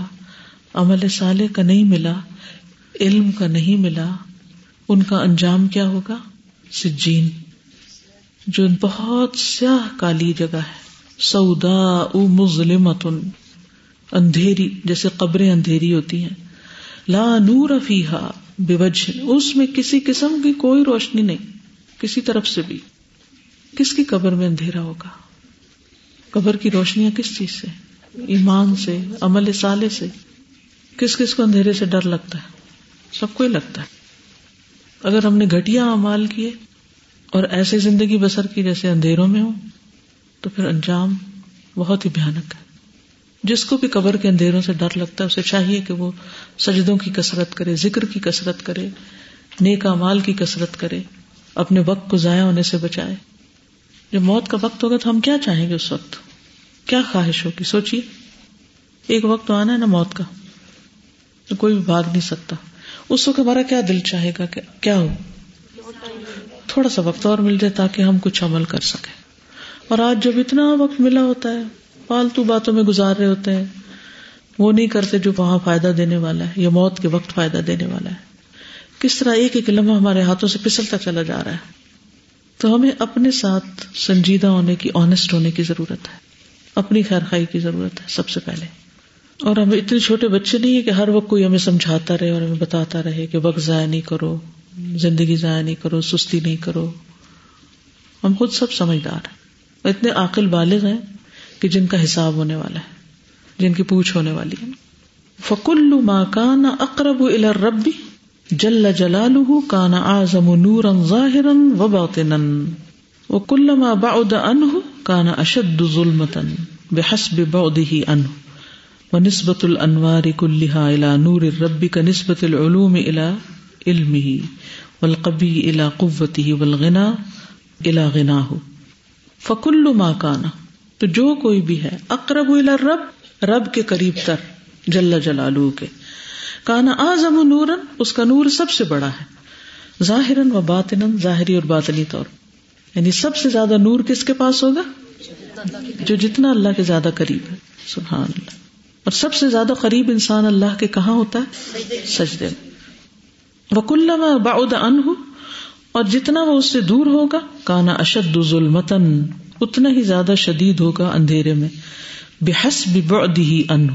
عمل صالح کا نہیں ملا، علم کا نہیں ملا ان کا انجام کیا ہوگا؟ سجین، جو بہت سیاہ کالی جگہ ہے۔ سودا او مظلمتن، اندھیری، جیسے قبریں اندھیری ہوتی ہیں۔ لا نور فیحا بے وجہ اس میں کسی قسم کی کوئی روشنی نہیں، کسی طرف سے بھی۔ کس کی قبر میں اندھیرا ہوگا؟ قبر کی روشنیاں کس چیز سے؟ ایمان سے، عمل سالے سے۔ کس کس کو اندھیرے سے ڈر لگتا ہے؟ سب کو ہی لگتا ہے۔ اگر ہم نے گٹیا امال کیے اور ایسے زندگی بسر کی جیسے اندھیروں میں ہو تو پھر انجام بہت ہی بھیانک ہے۔ جس کو بھی قبر کے اندھیروں سے ڈر لگتا ہے، اسے چاہیے کہ وہ سجدوں کی کسرت کرے، ذکر کی کسرت کرے، نیک امال کی کسرت کرے، اپنے وقت کو ضائع ہونے سے بچائے۔ جب موت کا وقت ہوگا تو ہم کیا چاہیں گے اس وقت؟ کیا خواہش ہوگی؟ سوچیے ایک وقت تو آنا ہے نا موت کا، تو کوئی بھی بھاگ نہیں سکتا۔ اس وقت ہمارا کیا دل چاہے گا کہ کیا ہو تھوڑا سا وقت اور مل جائے تاکہ ہم کچھ عمل کر سکیں۔ اور آج جب اتنا وقت ملا ہوتا ہے فالتو باتوں میں گزار رہے ہوتے ہیں، وہ نہیں کرتے جو وہاں فائدہ دینے والا ہے یا موت کے وقت فائدہ دینے والا ہے۔ کس طرح ایک ایک لمحہ ہمارے ہاتھوں سے پسلتا چلا جا رہا ہے۔ تو ہمیں اپنے ساتھ سنجیدہ ہونے کی آنےسٹ ہونے کی ضرورت ہے۔ اپنی خیر خائی کی ضرورت ہے، سب سے پہلے۔ اور ہمیں اتنے چھوٹے بچے نہیں ہے کہ ہر وقت کوئی ہمیں سمجھاتا رہے اور ہمیں بتاتا رہے کہ وقت ضائع نہیں کرو، زندگی ضائع نہیں کرو، سستی نہیں کرو۔ ہم خود سب سمجھدار ہیں۔ اتنے عاقل بالغ ہیں کہ جن کا حساب ہونے والا ہے، جن کی پوچھ ہونے والی ہے۔ فکل ماں کان اقرب ربی جل جلال کانا آزم نور ظاہر و باطن وہ کل ماں بعد انہ کانا اشد ظلمتن بحسب بعده عنه ونسبت الانوار كلها الى نور الرب كنسبت العلوم الى علمه والقبي الى قوته والغنى الى غناه. فكل ما كان، تو جو کوئی بھی ہے، اقرب الى الرب، رب کے قریب تر، جل جلالہ کے کانا اعظم نورن اس کا نور سب سے بڑا ہے ظاہر و باطن ظاہری اور باطنی طور. یعنی سب سے زیادہ نور کس کے پاس ہوگا؟ جو جتنا اللہ کے زیادہ قریب ہے، سبحان اللہ. اور سب سے زیادہ قریب انسان اللہ کے کہاں ہوتا ہے؟ سجدے میں۔ وکل باؤد ان اور جتنا وہ اس سے دور ہوگا کانا اشد ظلمتن اتنا ہی زیادہ شدید ہوگا اندھیرے میں۔ بحسب بعده عنہ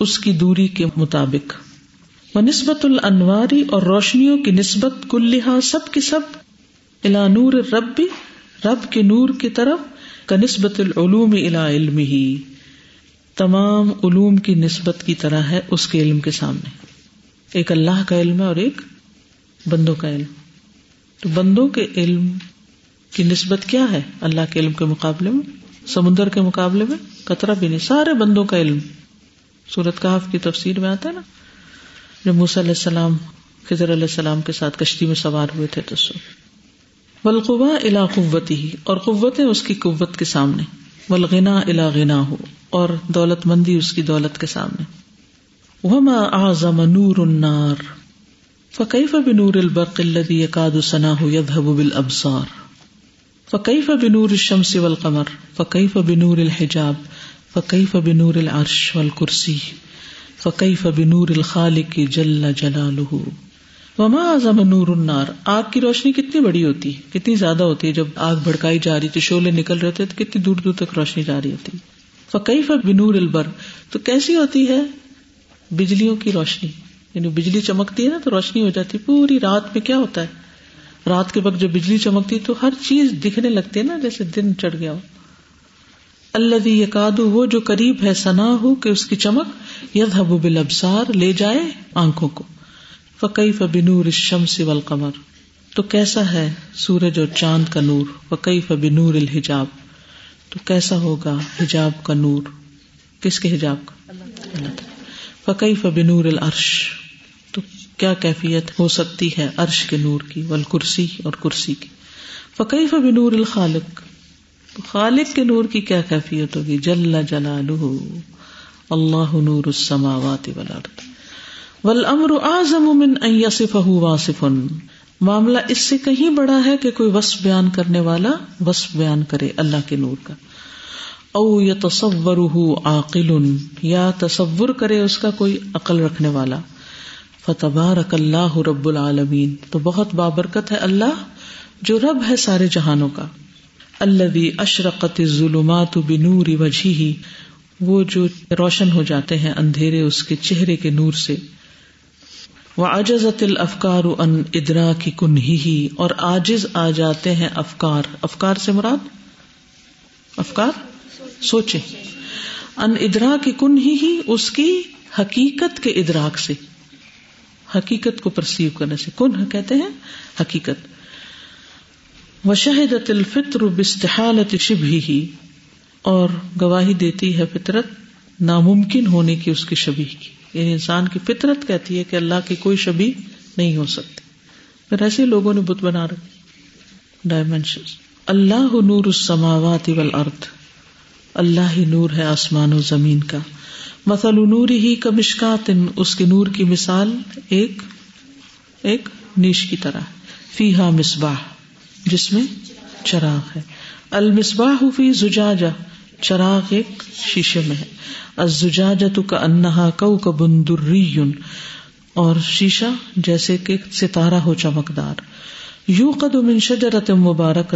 اس کی دوری کے مطابق۔ وہ نسبت الانواری اور روشنیوں کی نسبت کلحا سب کی سب۔ الا نور رب بھی رب کے نور کی طرف کا نسبت العلوم الا علم ہی تمام علوم کی نسبت کی طرح ہے اس کے علم کے سامنے۔ ایک اللہ کا علم ہے اور ایک بندوں کا علم۔ تو بندوں کے علم کی نسبت کیا ہے؟ اللہ کے علم کے مقابلے میں، سمندر کے مقابلے میں، قطرہ بھی نہیں، سارے بندوں کا علم۔ سورت کاف کی تفسیر میں آتا ہے نا، جب موسی علیہ السلام، خضر علیہ السلام کے ساتھ کشتی میں سوار ہوئے تھے تو سو۔ ولقوا الا قوتی اور قوتیں اس کی قوت کے سامنے۔ ولغنا الا غنا ہو اور دولت مندی اس کی دولت کے سامنے۔ وما اعظم نور النار فكيف بنور البرق الذي يكاد سناه يذهب بالابصار فكيف بنور الشمس والقمر فكيف بنور الحجاب فكيف بنور العرش والكرسي فكيف بنور الخالق جل جلاله وما اعظم نور النار آگ کی روشنی کتنی بڑی ہوتی ہے، کتنی زیادہ ہوتی ہے، جب آگ بھڑکائی جا رہی تھی شولے نکل رہے تھے تو کتنی دور دور تک روشنی جا رہی ہوتی ہے۔ فقیف بنور البر؟ تو کیسی ہوتی ہے؟ بجلیوں کی روشنی۔ یعنی بجلی چمکتی ہے نا تو روشنی ہو جاتی پوری رات میں کیا ہوتا ہے؟ رات کے وقت جب بجلی چمکتی تو ہر چیز دکھنے لگتی ہے نا، جیسے دن چڑھ گیا ہو۔ اللہ یقاد وہ جو قریب ہے سنا ہو کہ اس کی چمک ید بل ابسار لے جائے آنکھوں کو۔ فقی فبنور شمس والقمر؟ تو کیسا ہے سورج اور چاند کا نور؟ فقی فبنور الحجاب؟ تو کیسا ہوگا حجاب کا نور؟ کس کے حجاب کا؟ فقی فبنور العرش؟ تو کیا کیفیت ہو سکتی ہے عرش کے نور کی، والکرسی اور کرسی کی؟ فقی فبنور الخالق؟ خالق کے نور کی کیا کیفیت ہوگی؟ جل جلالہ۔ اللہ نور السماوات والارض۔ والامر اعظم من ان يصفه واصف۔ معاملہ اس سے کہیں بڑا ہے کہ کوئی وصف بیان کرنے والا وصف بیان کرے اللہ کے نور کا۔ او يتصوره عاقل، یا تصور کرے اس کا کوئی عقل رکھنے والا۔ فتبارک اللہ رب العالمین، تو بہت بابرکت ہے اللہ جو رب ہے سارے جہانوں کا۔ الذي اشرقت الظلمات بنور وجهه وہ جو روشن ہو جاتے ہیں اندھیرے اس کے چہرے کے نور سے۔ وہ آجزت الافکار ان ادرا کی کن ہی، اور آجز آ جاتے ہیں افکار۔ افکار سے مراد؟ افکار؟ سوچے ان ادرا کی کن ہی، اس کی حقیقت کے ادراک سے۔ حقیقت کو پرسیو کرنے سے۔ کن کہتے ہیں؟ حقیقت۔ و شہدت الفطر بستحالت شب ہی، اور گواہی دیتی ہے فطرت ناممکن ہونے کی اس کی شبی کی۔ یعنی انسان کی فطرت کہتی ہے کہ اللہ کی کوئی شبی نہیں ہو سکتی۔ پھر ایسے لوگوں نے بت بنا رکھے۔ ڈائمینشن اللہ نور السماوات والارض۔ اللہ ہی نور ہے آسمان و زمین کا۔ مثل نور ہی کا مشکات اس کے نور کی مثال ایک ایک نیش کی طرح۔ فی ہا مصباح، جس میں چراغ ہے۔ المصباح فی زجاجہ۔ چراغ ایک شیشے میں ہے۔ الزجاجت کا انہا کو کا بندری اور شیشہ جیسے کہ ستارہ ہو چمکدار۔ یو قد من شجرت مبارک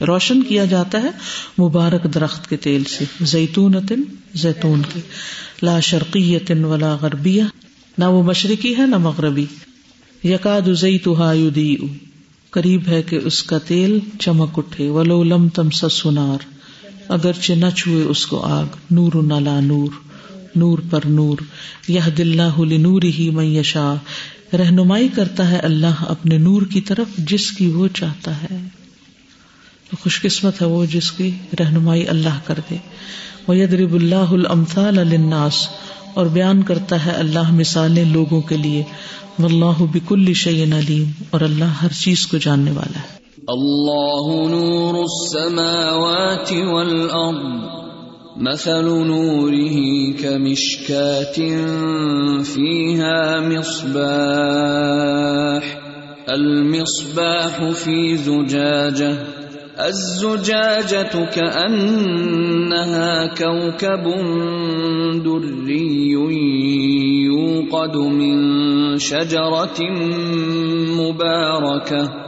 روشن کیا جاتا ہے مبارک درخت کے تیل سے۔ زیتون زیتون کے۔ لا شرقی ولا غربیہ۔ نہ وہ مشرقی ہے، نہ مغربی۔ یقاد زیتها یدیئ قریب ہے کہ اس کا تیل چمک اٹھے۔ ولو لم تم سنار اگرچہ نہ چھوئے اس کو آگ، نور نلا نور نور پر نور یہ دلہ نور ہی میشا رہنمائی کرتا ہے اللہ اپنے نور کی طرف جس کی وہ چاہتا ہے۔ تو خوش قسمت ہے وہ جس کی رہنمائی اللہ کر دے۔ وہ یدرب اللہ الامثال للناس۔ اور بیان کرتا ہے اللہ مثالیں لوگوں کے لیے۔ واللہ بکل شیء علیم۔ اور اللہ ہر چیز کو جاننے والا ہے۔ الله نور السماوات والأرض مثل نوره كمشكاة فيها مصباح، المصباح في زجاجة، الزجاجة كأنها كوكب دري يوقد من شجرة مباركة.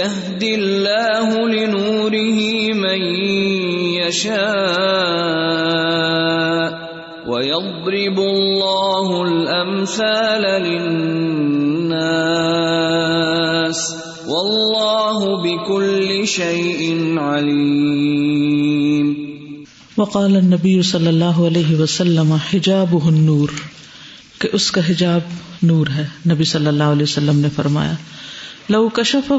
يهدي الله لنوره من يشاء ويضرب الله الامثال للناس والله بكل شيء عليم. وقال النبی صلی اللہ علیہ وسلم حجاب النور، کہ اس کا حجاب نور ہے، نبی صلی اللہ علیہ وسلم نے فرمایا، لو کشف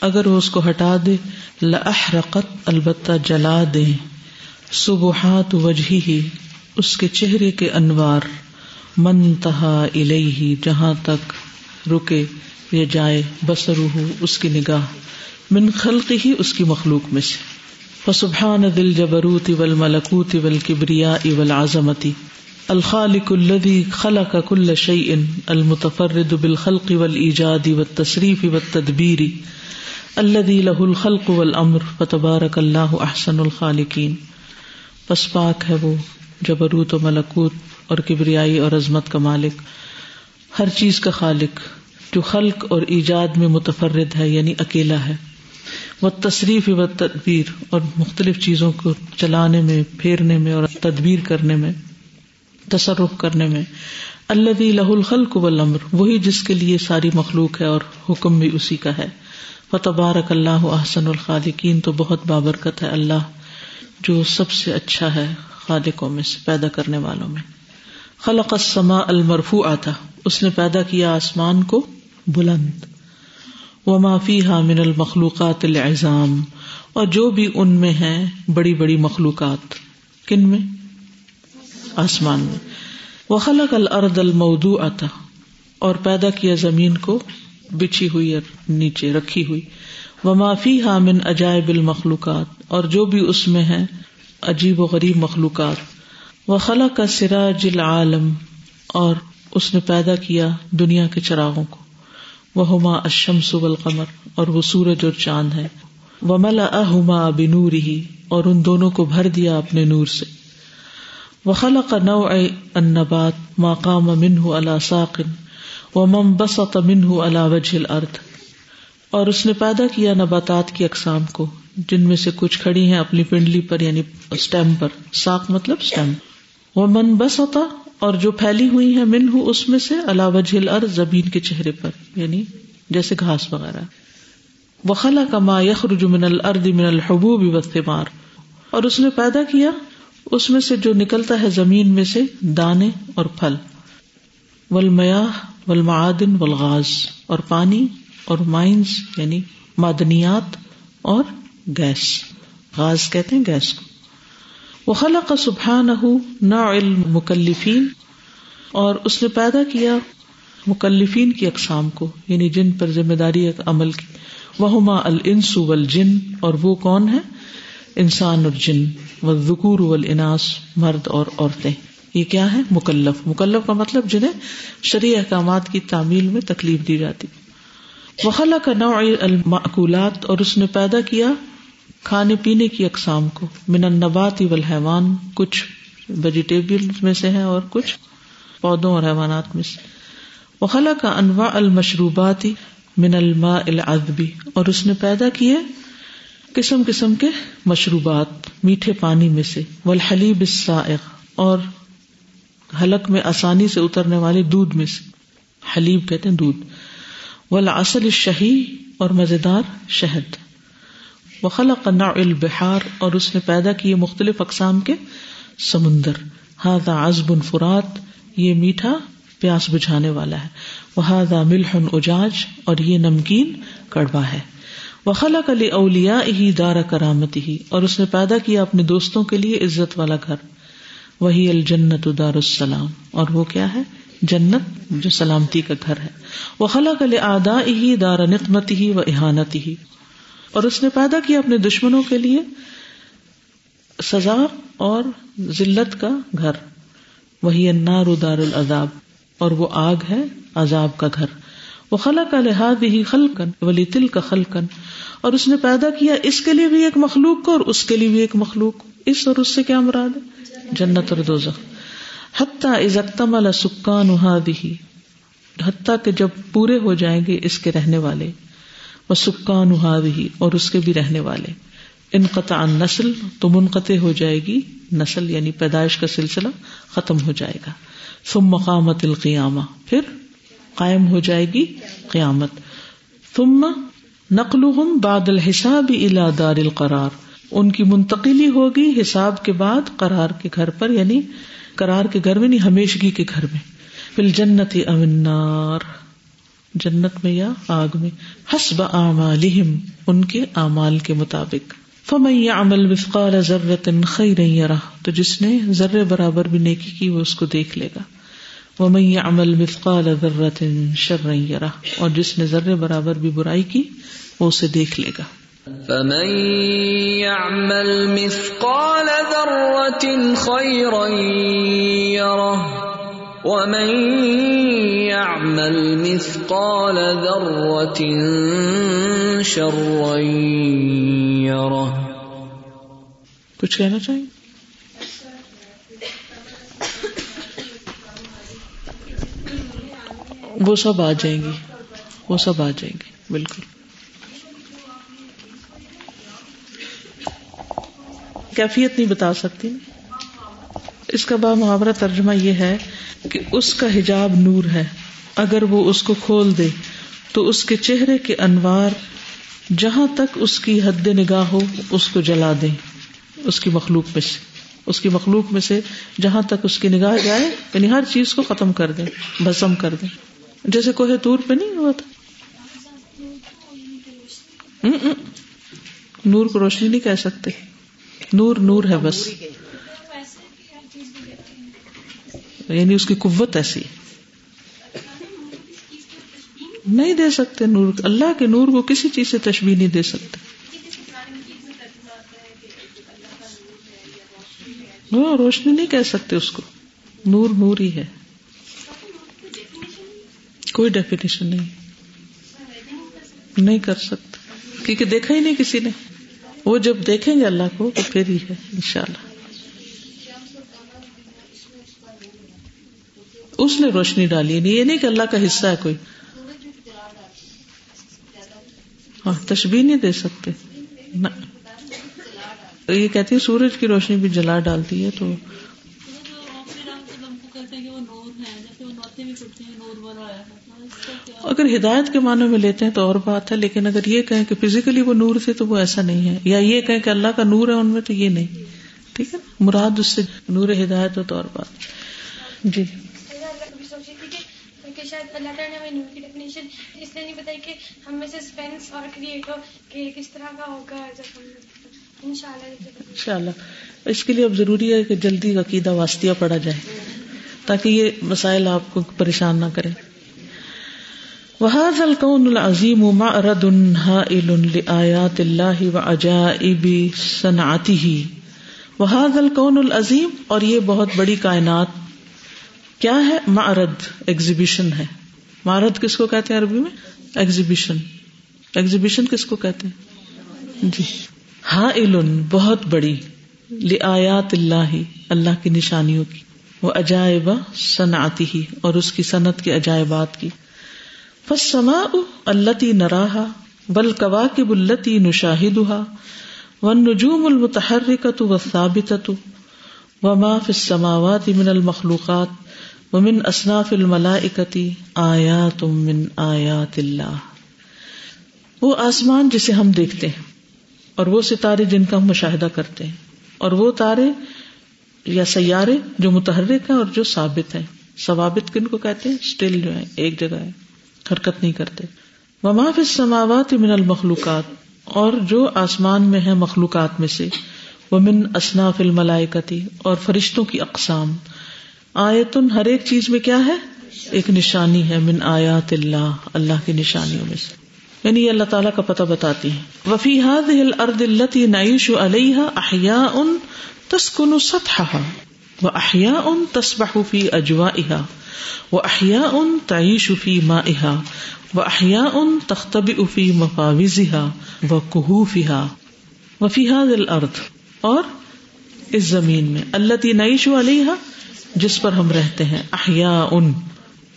اگر وہ اس کو ہٹا دے لحرقت البتہ جلا دے۔ صبحات وجہ ہی اس کے چہرے کے انوار۔ منتہا الہی جہاں تک رکے یا جائے بسرو اس کی نگاہ۔ من خلق ہی اس کی مخلوق میں سے۔ فسبحان دل جبروتی ول ملکوت ول کبریا اول آزمتی الخالق الذي خلق كل شيء المتفرد بالخلق والإيجاد والتصريف والتدبير الذي له الخلق والأمر فتبارك الله أحسن الخالقين. پس پاک ہے وہ جبروت و ملکوت اور کبریائی اور عظمت کا مالک، ہر چیز کا خالق، جو خلق اور ایجاد میں متفرد ہے یعنی اکیلا ہے۔ وہ تصریف و تدبیر اور مختلف چیزوں کو چلانے میں، پھیرنے میں اور تدبیر کرنے میں، تصرف کرنے میں۔ اللہ لہ الخلق والامر وہی جس کے لیے ساری مخلوق ہے اور حکم بھی اسی کا ہے۔ فتبارک اللہ احسن الخالقین، تو بہت بابرکت ہے اللہ جو سب سے اچھا ہے خالقوں میں سے، پیدا کرنے والوں میں۔ خلق السماء المرفوع آتا اس نے پیدا کیا آسمان کو بلند۔ وما فیہا من المخلوقات العظام، اور جو بھی ان میں ہے بڑی بڑی مخلوقات۔ کن میں؟ آسمان میں۔ وہ خلق الارض المودو آتا اور پیدا کیا زمین کو بچھی ہوئی اور نیچے رکھی ہوئی۔ وہ معافی حامن عجائب المخلوقات۔ اور جو بھی اس میں ہے عجیب و غریب مخلوقات۔ وہ خلا کا سراج العالم۔ اور اس نے پیدا کیا دنیا کے چراغوں کو۔ وہ ہما اشم سبل قمر اور وہ سورج اور چاند ہے وہ ملا اہما بنور ہی اور ان دونوں کو بھر دیا اپنے نور سے۔ وخلق نوع النبات۔ ما قام منه على ساق ومنبسط منه على وجه الارض اور اس نے پیدا کیا نباتات کی اقسام کو، جن میں سے کچھ کھڑی ہیں اپنی پنڈلی پر یعنی اسٹیم پر ساق مطلب اسٹیم وہ من بس ہوتا اور جو پھیلی ہوئی ہیں من اس میں سے اللہ وجہ الارض زمین کے چہرے پر یعنی جیسے گھاس وغیرہ. وخلا کا ما یخرج من الارض من الحبوب والثمار اور اس نے پیدا کیا اس میں سے جو نکلتا ہے زمین میں سے دانے اور پھل. ولمیاح ولمعدن ولغاز اور پانی اور مائنس یعنی معدنیات اور گیس۔ غاز کہتے ہیں گیس کو۔ وہ خلا کا سبحان نہ علم مکلفین اور اس نے پیدا کیا مکلفین کی اقسام کو یعنی جن پر ذمہ داری عمل کی۔ وہ ما الانس والجن اور وہ کون ہے انسان اور جن۔ و ذکور والاناس، مرد اور عورتیں۔ یہ کیا ہے؟ مکلف. مکلف کا مطلب جنہیں شرعی احکامات کی تعمیل میں تکلیف دی جاتی۔ وخلا کا نوع المعقولات اور اس نے پیدا کیا کھانے پینے کی اقسام کو۔ من النبات والحیوان کچھ ویجیٹیبل میں سے ہے اور کچھ پودوں اور حیوانات میں سے۔ وخلا کا انواع المشروبات من الماء العذبی اور اس نے پیدا کیے قسم قسم کے مشروبات، میٹھے پانی میں سے۔ والحلیب السائغ، اور حلق میں آسانی سے اترنے والے دودھ میں سے۔ حلیب کہتے ہیں دودھ۔ والعسل الشہی اور مزیدار شہد۔ وخلق نوع البحار اور اس نے پیدا کیے مختلف اقسام کے سمندر۔ ہاضا عزب فرات، یہ میٹھا پیاس بجھانے والا ہے۔ وہ ہاضا ملحن اجاج، اور یہ نمکین کڑوا ہے۔ وہ خلق علی اولیا ہی دار کرامتی ہی اور اس نے پیدا کیا اپنے دوستوں کے لیے عزت والا گھر۔ وہی الجنت دار السلام۔ اور وہ کیا ہے؟ جنت جو سلامتی کا گھر ہے۔ وہ خلق آدا ہی دار نقمت ہی و احانتی ہی اور اس نے پیدا کیا اپنے دشمنوں کے لیے سزا اور ذلت کا گھر۔ وہی انار دار العذاب۔ اور وہ آگ ہے، عذاب کا گھر۔ وہ خلا کا لحاظ ہی خلقن ولی تل کا خلقن اور اس نے پیدا کیا اس کے لیے بھی ایک مخلوق کو اور اس کے لیے بھی ایک مخلوق اس اور اس سے کیا مراد ہے؟ جنت اور دوزخ. حتیٰ ازختم سکان ہی حتیٰ کہ جب پورے ہو جائیں گے اس کے رہنے والے وہ سکان ہی اور اس کے بھی رہنے والے. ان قطع نسل تو منقطع ہو جائے گی، نسل یعنی پیدائش کا سلسلہ ختم ہو جائے گا. ثم مقامت القیامہ، پھر قائم ہو جائے گی قیامت. ثم نقلهم بعد الحساب الى دار القرار. ان کی منتقلی ہوگی حساب کے بعد قرار کے گھر پر یعنی قرار کے گھر میں نہیں، ہمیشگی کے گھر میں۔ فل جنت امنار جنت میں یا آگ میں۔ حسب اعمالہم، ان کے اعمال کے مطابق۔ فمن يعمل مثقال ذرة خيرا يره تو جس نے ذرے برابر بھی نیکی کی، وہ اس کو دیکھ لے گا۔ ومن يعمل مثقال ذرة شرا يره اور جس نے ذرے برابر بھی برائی کی، وہ اسے دیکھ لے گا۔ فمن يعمل مثقال ذرة خيرا يره ومن يعمل مثقال ذرة شرا يره کچھ کہنا چاہیں؟ وہ سب آ جائیں گی، وہ سب آ جائیں گی، بالکل۔ کیفیت نہیں بتا سکتی۔ اس کا با محاورہ ترجمہ یہ ہے کہ اس کا حجاب نور ہے۔ اگر وہ اس کو کھول دے، تو اس کے چہرے کے انوار جہاں تک اس کی حد نگاہ ہو، اس کو جلا دے اس کی مخلوق میں سے۔ اس کی مخلوق میں سے جہاں تک اس کی نگاہ جائے یعنی ہر چیز کو ختم کر دے بسم کر دے جیسے کوہ تور پہ نہیں ہوا تھا۔ نور کو روشنی نہیں کہہ سکتے۔ نور نور ہے بس۔ یعنی اس کی قوت ایسی۔ نہیں دے سکتے نور۔ اللہ کے نور کو کسی چیز سے تشبیح نہیں دے سکتے۔ روشنی نہیں کہہ سکتے اس کو۔ نور نور ہی ہے۔ کوئی ڈیفینیشن نہیں۔ نہیں کر سکتے۔ کیونکہ دیکھا ہی نہیں کسی نے۔ وہ جب دیکھیں گے اللہ کو تو پھر ہی ہے، انشاءاللہ۔ اس نے روشنی ڈالی نہیں یہ نہیں کہ اللہ کا حصہ ہے کوئی۔ ہاں تشبیح نہیں دے سکتے۔ یہ کہتی ہے سورج کی روشنی بھی جلا ڈالتی ہے تو۔ اگر ہدایت کے معنی میں لیتے ہیں تو اور بات ہے لیکن اگر یہ کہیں کہ فزیکلی وہ نور تھے تو وہ ایسا نہیں ہے۔ یا یہ کہیں کہ اللہ کا نور ہے ان میں تو یہ نہیں۔ ٹھیک ہے؟ مراد اس سے نور ہدایت ہو تو اور بات۔ جی۔ شاید اللہ تعالیٰ نے ہمیں نور کی ڈیفینیشن اس لیے نہیں بتائی کہ ہم میں سے سسپینس اور کریٹ ہو کہ کس طرح کا ہوگا جب ہم ان شاء اللہ اس کے لیے اب ضروری ہے کہ جلدی عقیدہ واسطیہ پڑھا جائے تاکہ یہ مسائل آپ کو پریشان نہ کرے وهذا الكون العظيم معرض هائل لآيات الله وعجائب صنعته. وهذا الكون العظيم اور یہ بہت بڑی کائنات. کیا ہے؟ معرض ایگزیبیشن ہے. معرض کس کو کہتے ہیں عربی میں؟ ایگزیبیشن ایگزیبیشن کس کو کہتے ہیں؟ جی. ہاں علن بہت بڑی. لیات اللہ اللہ کی نشانیوں کی. وہ عجائب صنعتی ہی اور اس کی صنعت کے عجائبات کی. بس سما نراہا بل کواکب التی نشاہدہ ون نجوم المتحرکت و ثابتت وما فی السماوات من المخلوقات، ومن اصناف الملائکتی آیات من آیات اللہ وہ آسمان جسے ہم دیکھتے ہیں، اور وہ ستارے جن کا ہم مشاہدہ کرتے ہیں، اور وہ تارے یا سیارے جو متحرک ہیں اور جو ثابت ہیں۔ ثوابت کن کو کہتے ہیں؟ اسٹل جو ہے ایک جگہ ہے حرکت نہیں کرتے۔ وما فی السماوات من المخلوقات اور جو آسمان میں ہے مخلوقات میں سے۔ وہ من اصناف الملائکتی اور فرشتوں کی اقسام۔ آیتن ہر ایک چیز میں کیا ہے؟ ایک نشانی ہے۔ من آیات اللہ اللہ کی نشانیوں میں سے۔ یعنی یہ اللہ تعالیٰ کا پتہ بتاتی ہے وفی ہاد الارض التي نعيش عليها احیاء تسكن سطحها۔ وہ احیا ان تس بحفی واحياء تسبح في اجوائها واحياء تعيش في مائها واحياء تختبئ في مفاوزها وكهوفها. وفي هذه الارض اور اس زمین میں اللہ تی نعیش علیہ جس پر ہم رہتے ہیں احیاء ان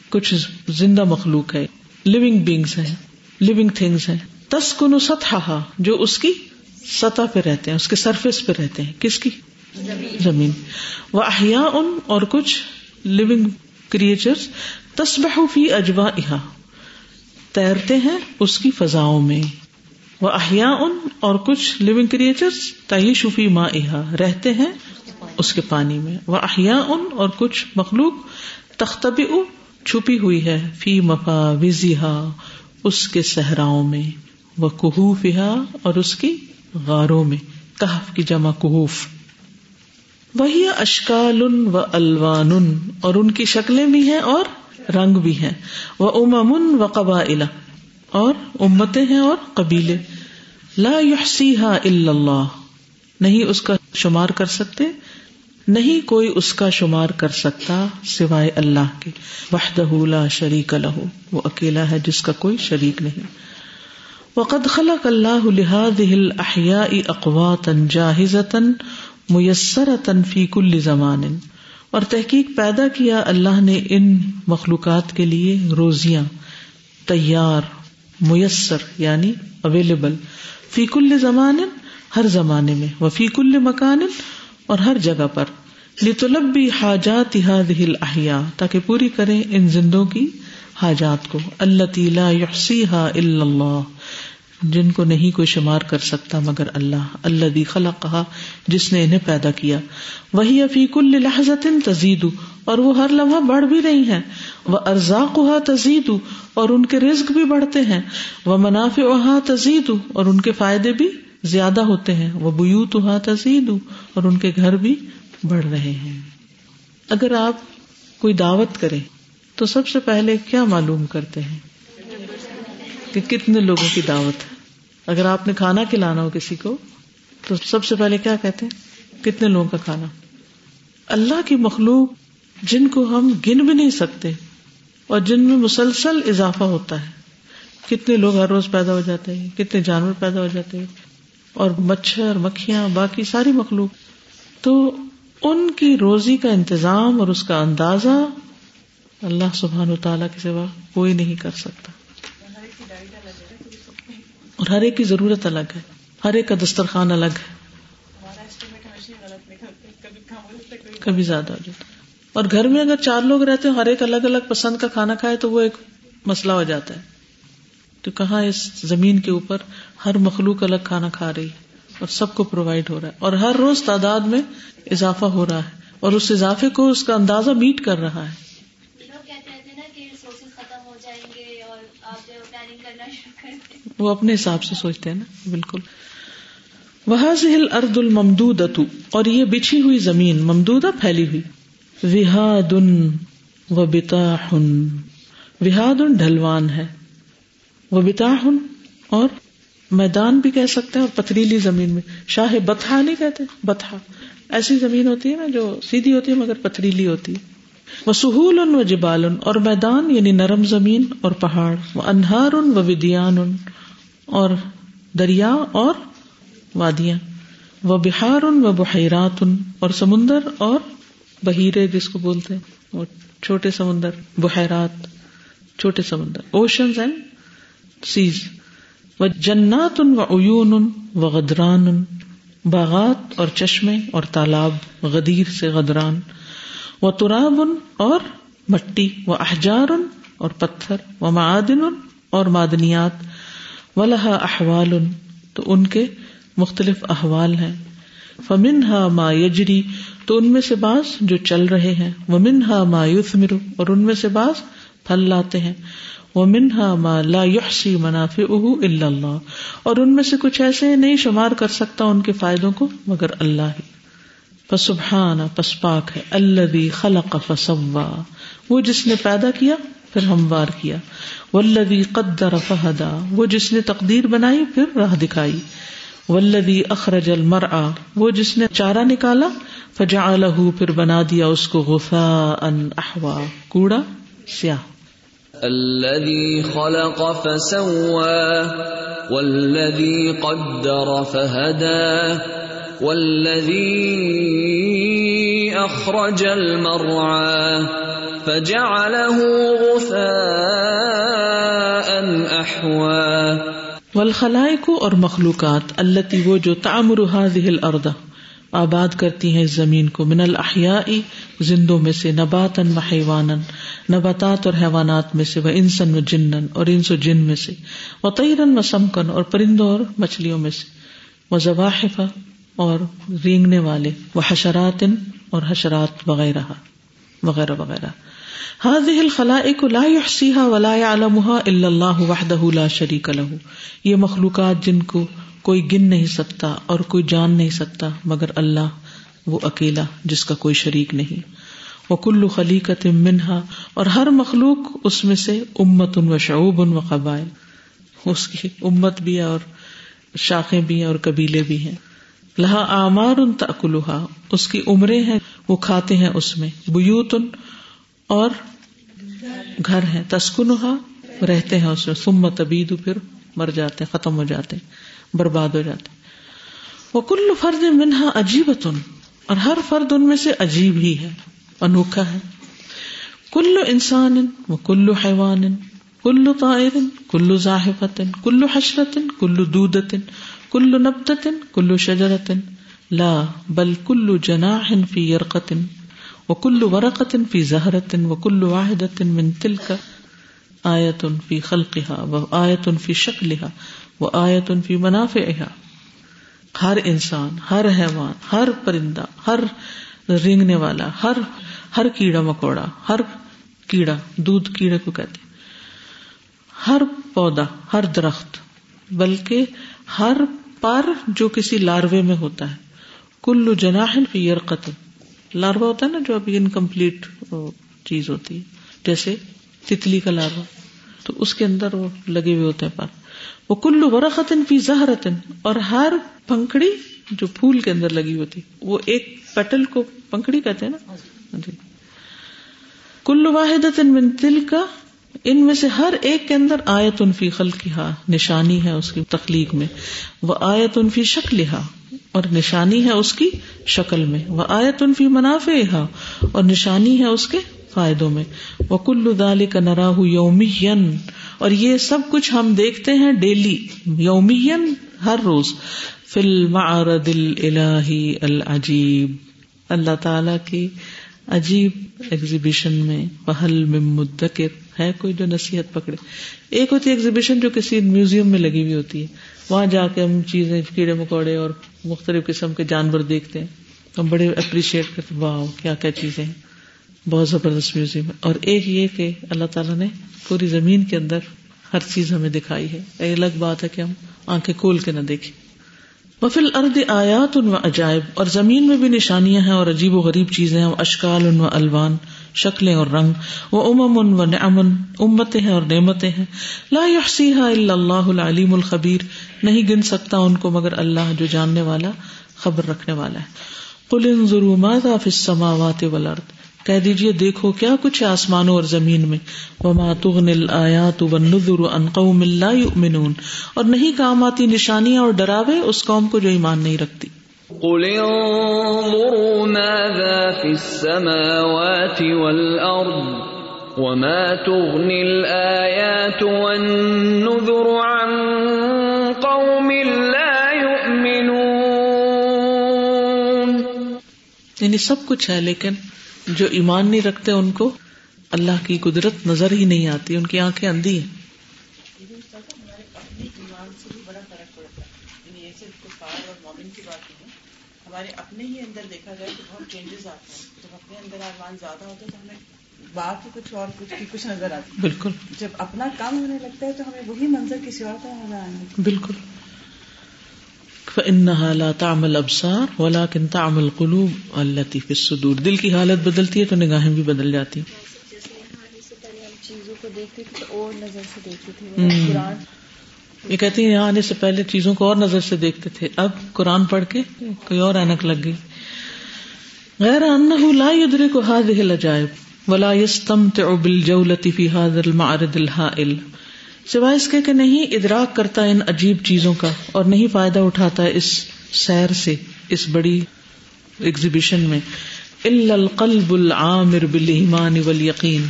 کچھ زندہ مخلوق ہے لونگ بینگس ہیں لونگ تھنگس ہیں. تسکن سطح جو اس کی سطح پہ رہتے ہیں، اس کے سرفیس پہ رہتے ہیں. کس کی؟ زمین۔ وہ احیاء ان اور کچھ لونگ کریچر تسبح فی اجوا تیرتے ہیں اس کی فضاؤں میں۔ وہ احیا ان اور کچھ لونگ کریچر تہی شفی ماں رہتے ہیں اس کے پانی میں۔ وہ احیا ان اور کچھ مخلوق تختبی چھپی ہوئی ہے۔ فی مفا وزیحا اس کے صحراؤں میں۔ وہ کہوف اور اس کی غاروں میں۔ کہف کی جمع کہوف وہی اشکال و الوان اور ان کی شکلیں بھی ہیں اور رنگ بھی ہیں۔ وہ امن و قبا اور امتیں ہیں اور قبیلے۔ لا یحسیہا الا اللہ، نہیں اس کا شمار کر سکتے، نہیں کوئی اس کا شمار کر سکتا سوائے اللہ کے۔ وحدہ لا شریک لہو وہ اکیلا ہے جس کا کوئی شریک نہیں۔ وقد خلق اللہ لهذه الاحیاء اقواتا جاہزتا میسرتا فی کل زمان اور تحقیق پیدا کیا اللہ نے ان مخلوقات کے لیے روزیاں، تیار، میسر یعنی اویلیبل فی کل زمان ہر زمانے میں وہ فی کل مکان اور ہر جگہ پر لطلب بھی حاجات احیا تاکہ پوری کرے ان زندوں کی حاجات کو اللہ تیلا یحسی ہا اللہ۔ جن کو نہیں کوئی شمار کر سکتا مگر اللہ اللہ دی خلق کہا جس نے انہیں پیدا کیا۔ وہی افیق الحظت تزید اور وہ ہر لمحہ بڑھ بھی رہی ہیں۔ وہ ارزاق تزید اور ان کے رزق بھی بڑھتے ہیں۔ وہ منافع وہاں تزید اور ان کے فائدے بھی زیادہ ہوتے ہیں۔ وہ بیوت وہاں تزید اور ان کے گھر بھی بڑھ رہے ہیں۔ اگر آپ کوئی دعوت کرے تو سب سے پہلے کیا معلوم کرتے ہیں؟ کہ کتنے لوگوں کی دعوت ہے؟ اگر آپ نے کھانا کھلانا ہو کسی کو، تو سب سے پہلے کیا کہتے ہیں؟ کتنے لوگوں کا کھانا؟ اللہ کی مخلوق جن کو ہم گن بھی نہیں سکتے اور جن میں مسلسل اضافہ ہوتا ہے، کتنے لوگ ہر روز پیدا ہو جاتے ہیں، کتنے جانور پیدا ہو جاتے ہیں، اور مچھر، مکھیاں، باقی ساری مخلوق۔ تو ان کی روزی کا انتظام اور اس کا اندازہ اللہ سبحان و تعالی کے سوا کوئی نہیں کر سکتا۔ اور ہر ایک کی ضرورت الگ ہے۔ ہر ایک کا دسترخوان الگ ہے۔ کبھی زیادہ ہو جاتا اور گھر میں اگر چار لوگ رہتے ہیں ہر ایک الگ الگ پسند کا کھانا کھائے تو وہ ایک مسئلہ ہو جاتا ہے۔ تو کہاں اس زمین کے اوپر ہر مخلوق الگ کھانا کھا رہی ہے اور سب کو پرووائڈ ہو رہا ہے۔ اور ہر روز تعداد میں اضافہ ہو رہا ہے اور اس اضافے کو اس کا اندازہ میٹ کر رہا ہے۔ وہ اپنے حساب سے سوچتے ہیں نا، بالکل۔ وہ ذہل ارد المدود اور یہ بچھی ہوئی زمین، ممدودہ پھیلی ہوئی۔ وہاد و بتا وہاد ڈھلوان ہے۔ وہ بتا اور میدان بھی کہہ سکتے ہیں، اور پتھریلی زمین میں۔ شاہ بتھا نہیں کہتے؟ بتھا ایسی زمین ہوتی ہے نا جو سیدھی ہوتی ہے، مگر پتھریلی ہوتی ہے۔ وہ سہول ان و جبال اور میدان یعنی نرم زمین اور پہاڑ۔ وہ انہار ان و ودیان ان اور دریا اور وادیاں۔ وہ بہار ان و بحیرات ان، اور سمندر اور بہیرے جس کو بولتے ہیں۔ وہ چھوٹے سمندر، بحیرات، چھوٹے سمندر۔ اوشنز اینڈ سیز و جنات ان و عیون و غدران باغات اور چشمے اور تالاب، غدیر سے غدران۔ و تراب ان اور مٹی۔ و احجار ان اور پتھر۔ و معدن اور معدنیات۔ و احوال تو ان کے مختلف احوال ہیں۔ فمن ہا ما یجری، تو ان میں سے باز جو چل رہے ہیں۔ وہ من ہا ما یوسمر اور ان میں سے باز پھل لاتے ہیں۔ وہ منہا ما لا یحسی منافع الا اللہ، اور ان میں سے کچھ ایسے نہیں شمار کر سکتا ان کے فائدوں کو مگر اللہ ہی۔ فسبحان، پس پاک ہے۔ اللہ خلق فسوا، وہ جس نے پیدا کیا پھر ہموار کیا۔ والذی قدر فہدا وہ جس نے تقدیر بنائی، پھر راہ دکھائی۔ والذی اخرج المرعى۔ وہ جس نے چارہ نکالا فجعلہ پھر بنا دیا اس کو غفاء احوا کوڑا، سیاہ۔ الذي خلق فسوى۔ والذي قدر فهدى۔ والذي اخرج المرعى۔ فجعله غثاء احوا والخلائق اور مخلوقات التي وہ جو تعمر هذه الارض آباد کرتی ہیں اس زمین کو من الاحیاء، زندوں میں سے نباتن و حیوانن نباتات اور حیوانات میں سے وہ انسن و جنن اور انس و جن میں سے وہ تیرن و سمکن اور پرندوں اور مچھلیوں میں سے وہ ذواحف اور رینگنے والے وہ حشرات اور حشرات وغیرہ وغیرہ وغیرہ۔ هذه الخلائق لا يحصيها ولا يعلمها الا الله وحده لا شريك له. یہ مخلوقات جن کو کوئی گن نہیں سکتا اور کوئی جان نہیں سکتا، مگر اللہ وہ اکیلا جس کا کوئی شریک نہیں۔ وہ کلو خلیقت منہا، اور ہر مخلوق اس میں سے امت ان و شعوب ان و قبائل۔ اس کی امت بھی ہے اور شاخیں بھی ہیں اور قبیلے بھی ہیں۔ لہا آمار ان تکلوہا اس کی عمریں ہیں، وہ کھاتے ہیں اس میں۔ بیوتن اور گھر ہے تسکنہا رہتے ہیں اس میں۔ سمت ابید پھر مر جاتے ہیں، ختم ہو جاتے ہیں، برباد ہو جاتے وہ کل فرد منہا عجیبت اور ہر فرد ان میں سے عجیب ہی ہے، انوکھا ہے۔ کلو انسان و کلو حیوان کلو طائر کلو ذاہفت کلو حشرت کلو دودت کلو نبتت کلو شجرت لا، بل کلو جناح فی یرقت و کلو ورقت فی زہرت و کلو من تلک آیت فی خلقها و آیت فی شکلها و آیت فی منافعها ہر انسان، ہر حیوان، ہر پرندہ، ہر رینگنے والا، ہر ہر کیڑا مکوڑا، ہر کیڑا، دودھ کیڑے کو کہتے ہر پودا، ہر درخت، بلکہ ہر پر جو کسی لاروے میں ہوتا ہے۔ کلو جناحن فی یرقت لاروا ہوتا ہے نا جو ابھی انکمپلیٹ چیز ہوتی ہے۔ جیسے تتلی کا لاروا تو اس کے اندر وہ لگے ہوئے ہوتے ہیں پر وہ کلو ورقتن فی زہرتن، اور ہر پنکھڑی جو پھول کے اندر لگی ہوتی، وہ ایک پیٹل کو پنکھڑی کہتے ہیں نا؟ جی۔ کلو واحد من تل کا ان میں سے ہر ایک کے اندر آیت ان فی خلق نشانی ہے اس کی تخلیق میں۔ وہ آیت ان فی شکل اور نشانی ہے اس کی شکل میں۔ وہ آیت ان فی منافع اور نشانی ہے اس کے فائدوں میں۔ وہ کلو دال کا نراہ یومی اور یہ سب کچھ ہم دیکھتے ہیں ڈیلی یومی ہر روز۔ فل الہی العجیب۔ اللہ تعالی کی عجیب ایگزیبیشن میں پہل میں مدکر ہے کوئی جو نصیحت پکڑے۔ ایک ہوتی ہے ایگزیبیشن جو کسی میوزیم میں لگی ہوئی ہوتی ہے۔ وہاں جا کے ہم چیزیں، کیڑے مکوڑے اور مختلف قسم کے جانور دیکھتے ہیں۔ ہم بڑے اپریشیٹ کرتے واہ کیا کیا چیزیں ہیں۔ بہت زبردست میوزیم ہے۔ اور ایک یہ کہ اللہ تعالیٰ نے پوری زمین کے اندر ہر چیز ہمیں دکھائی ہے۔ ایک الگ بات ہے کہ ہم آنکھیں کھول کے نہ دیکھیں۔ وفل ارد آیات ان و عجائب، اور زمین میں بھی نشانیاں ہیں اور عجیب و غریب چیزیں اشکال ان و الوان، شکلیں اور رنگ، وہ امم ان و نعمن امتیں ہیں اور نعمتیں ہیں۔ لا یحسیحا الا اللہ العلیم الخبیر، نہیں گن سکتا ان کو مگر اللہ جو جاننے والا، خبر رکھنے والا ہے۔ قل انظروا ماذا فی السماوات والارض کہہ دیجیے دیکھو کیا کچھ آسمانوں اور زمین میں۔ وما تغنل آیات والنذر عن قوم لا یؤمنون اور نہیں کام آتی نشانیاں اور ڈراوے اس قوم کو جو ایمان نہیں رکھتی۔ قل انظروا ماذا في السماوات والارض وما تغني والنذر عن قوم لا یعنی سب کچھ ہے لیکن جو ایمان نہیں رکھتے ان کو اللہ کی قدرت نظر ہی نہیں آتی ان کی آنکھیں اندھی ہیں۔ ہمارے اپنے ہی اندر دیکھا جائے تو بہت چینجز آتے ہیں۔ جب اپنے اندر زیادہ ہوتا ہے تو ہمیں بات کچھ اور کچھ کی کچھ نظر آتی بالکل۔ جب اپنا کام ہونے لگتا ہے تو ہمیں وہی منظر کسی اور کا نظر آنے بالکل۔ فإنها لا تعمل الابصار ولكن تعمل القلوب التي في الصدور۔ دل کی حالت بدلتی ہے تو نگاہیں بھی بدل جاتی ہیں۔ چیزوں کو تو اور نظر سے یہ کہتی ہیں یہاں آنے سے پہلے چیزوں کو اور نظر سے دیکھتے تھے۔ اب قرآن پڑھ کے کوئی اور اینک لگ گئی۔ غیر انه لا يدرك هذه العجائب ولا يستمتع بالجولة في هذا المعرض الهائل سوائے اس کے کہ نہیں ادراک کرتا ان عجیب چیزوں کا اور نہیں فائدہ اٹھاتا اس سیر سے، اس بڑی ایگزیبیشن میں۔ القلب العامر بالایمان والیقین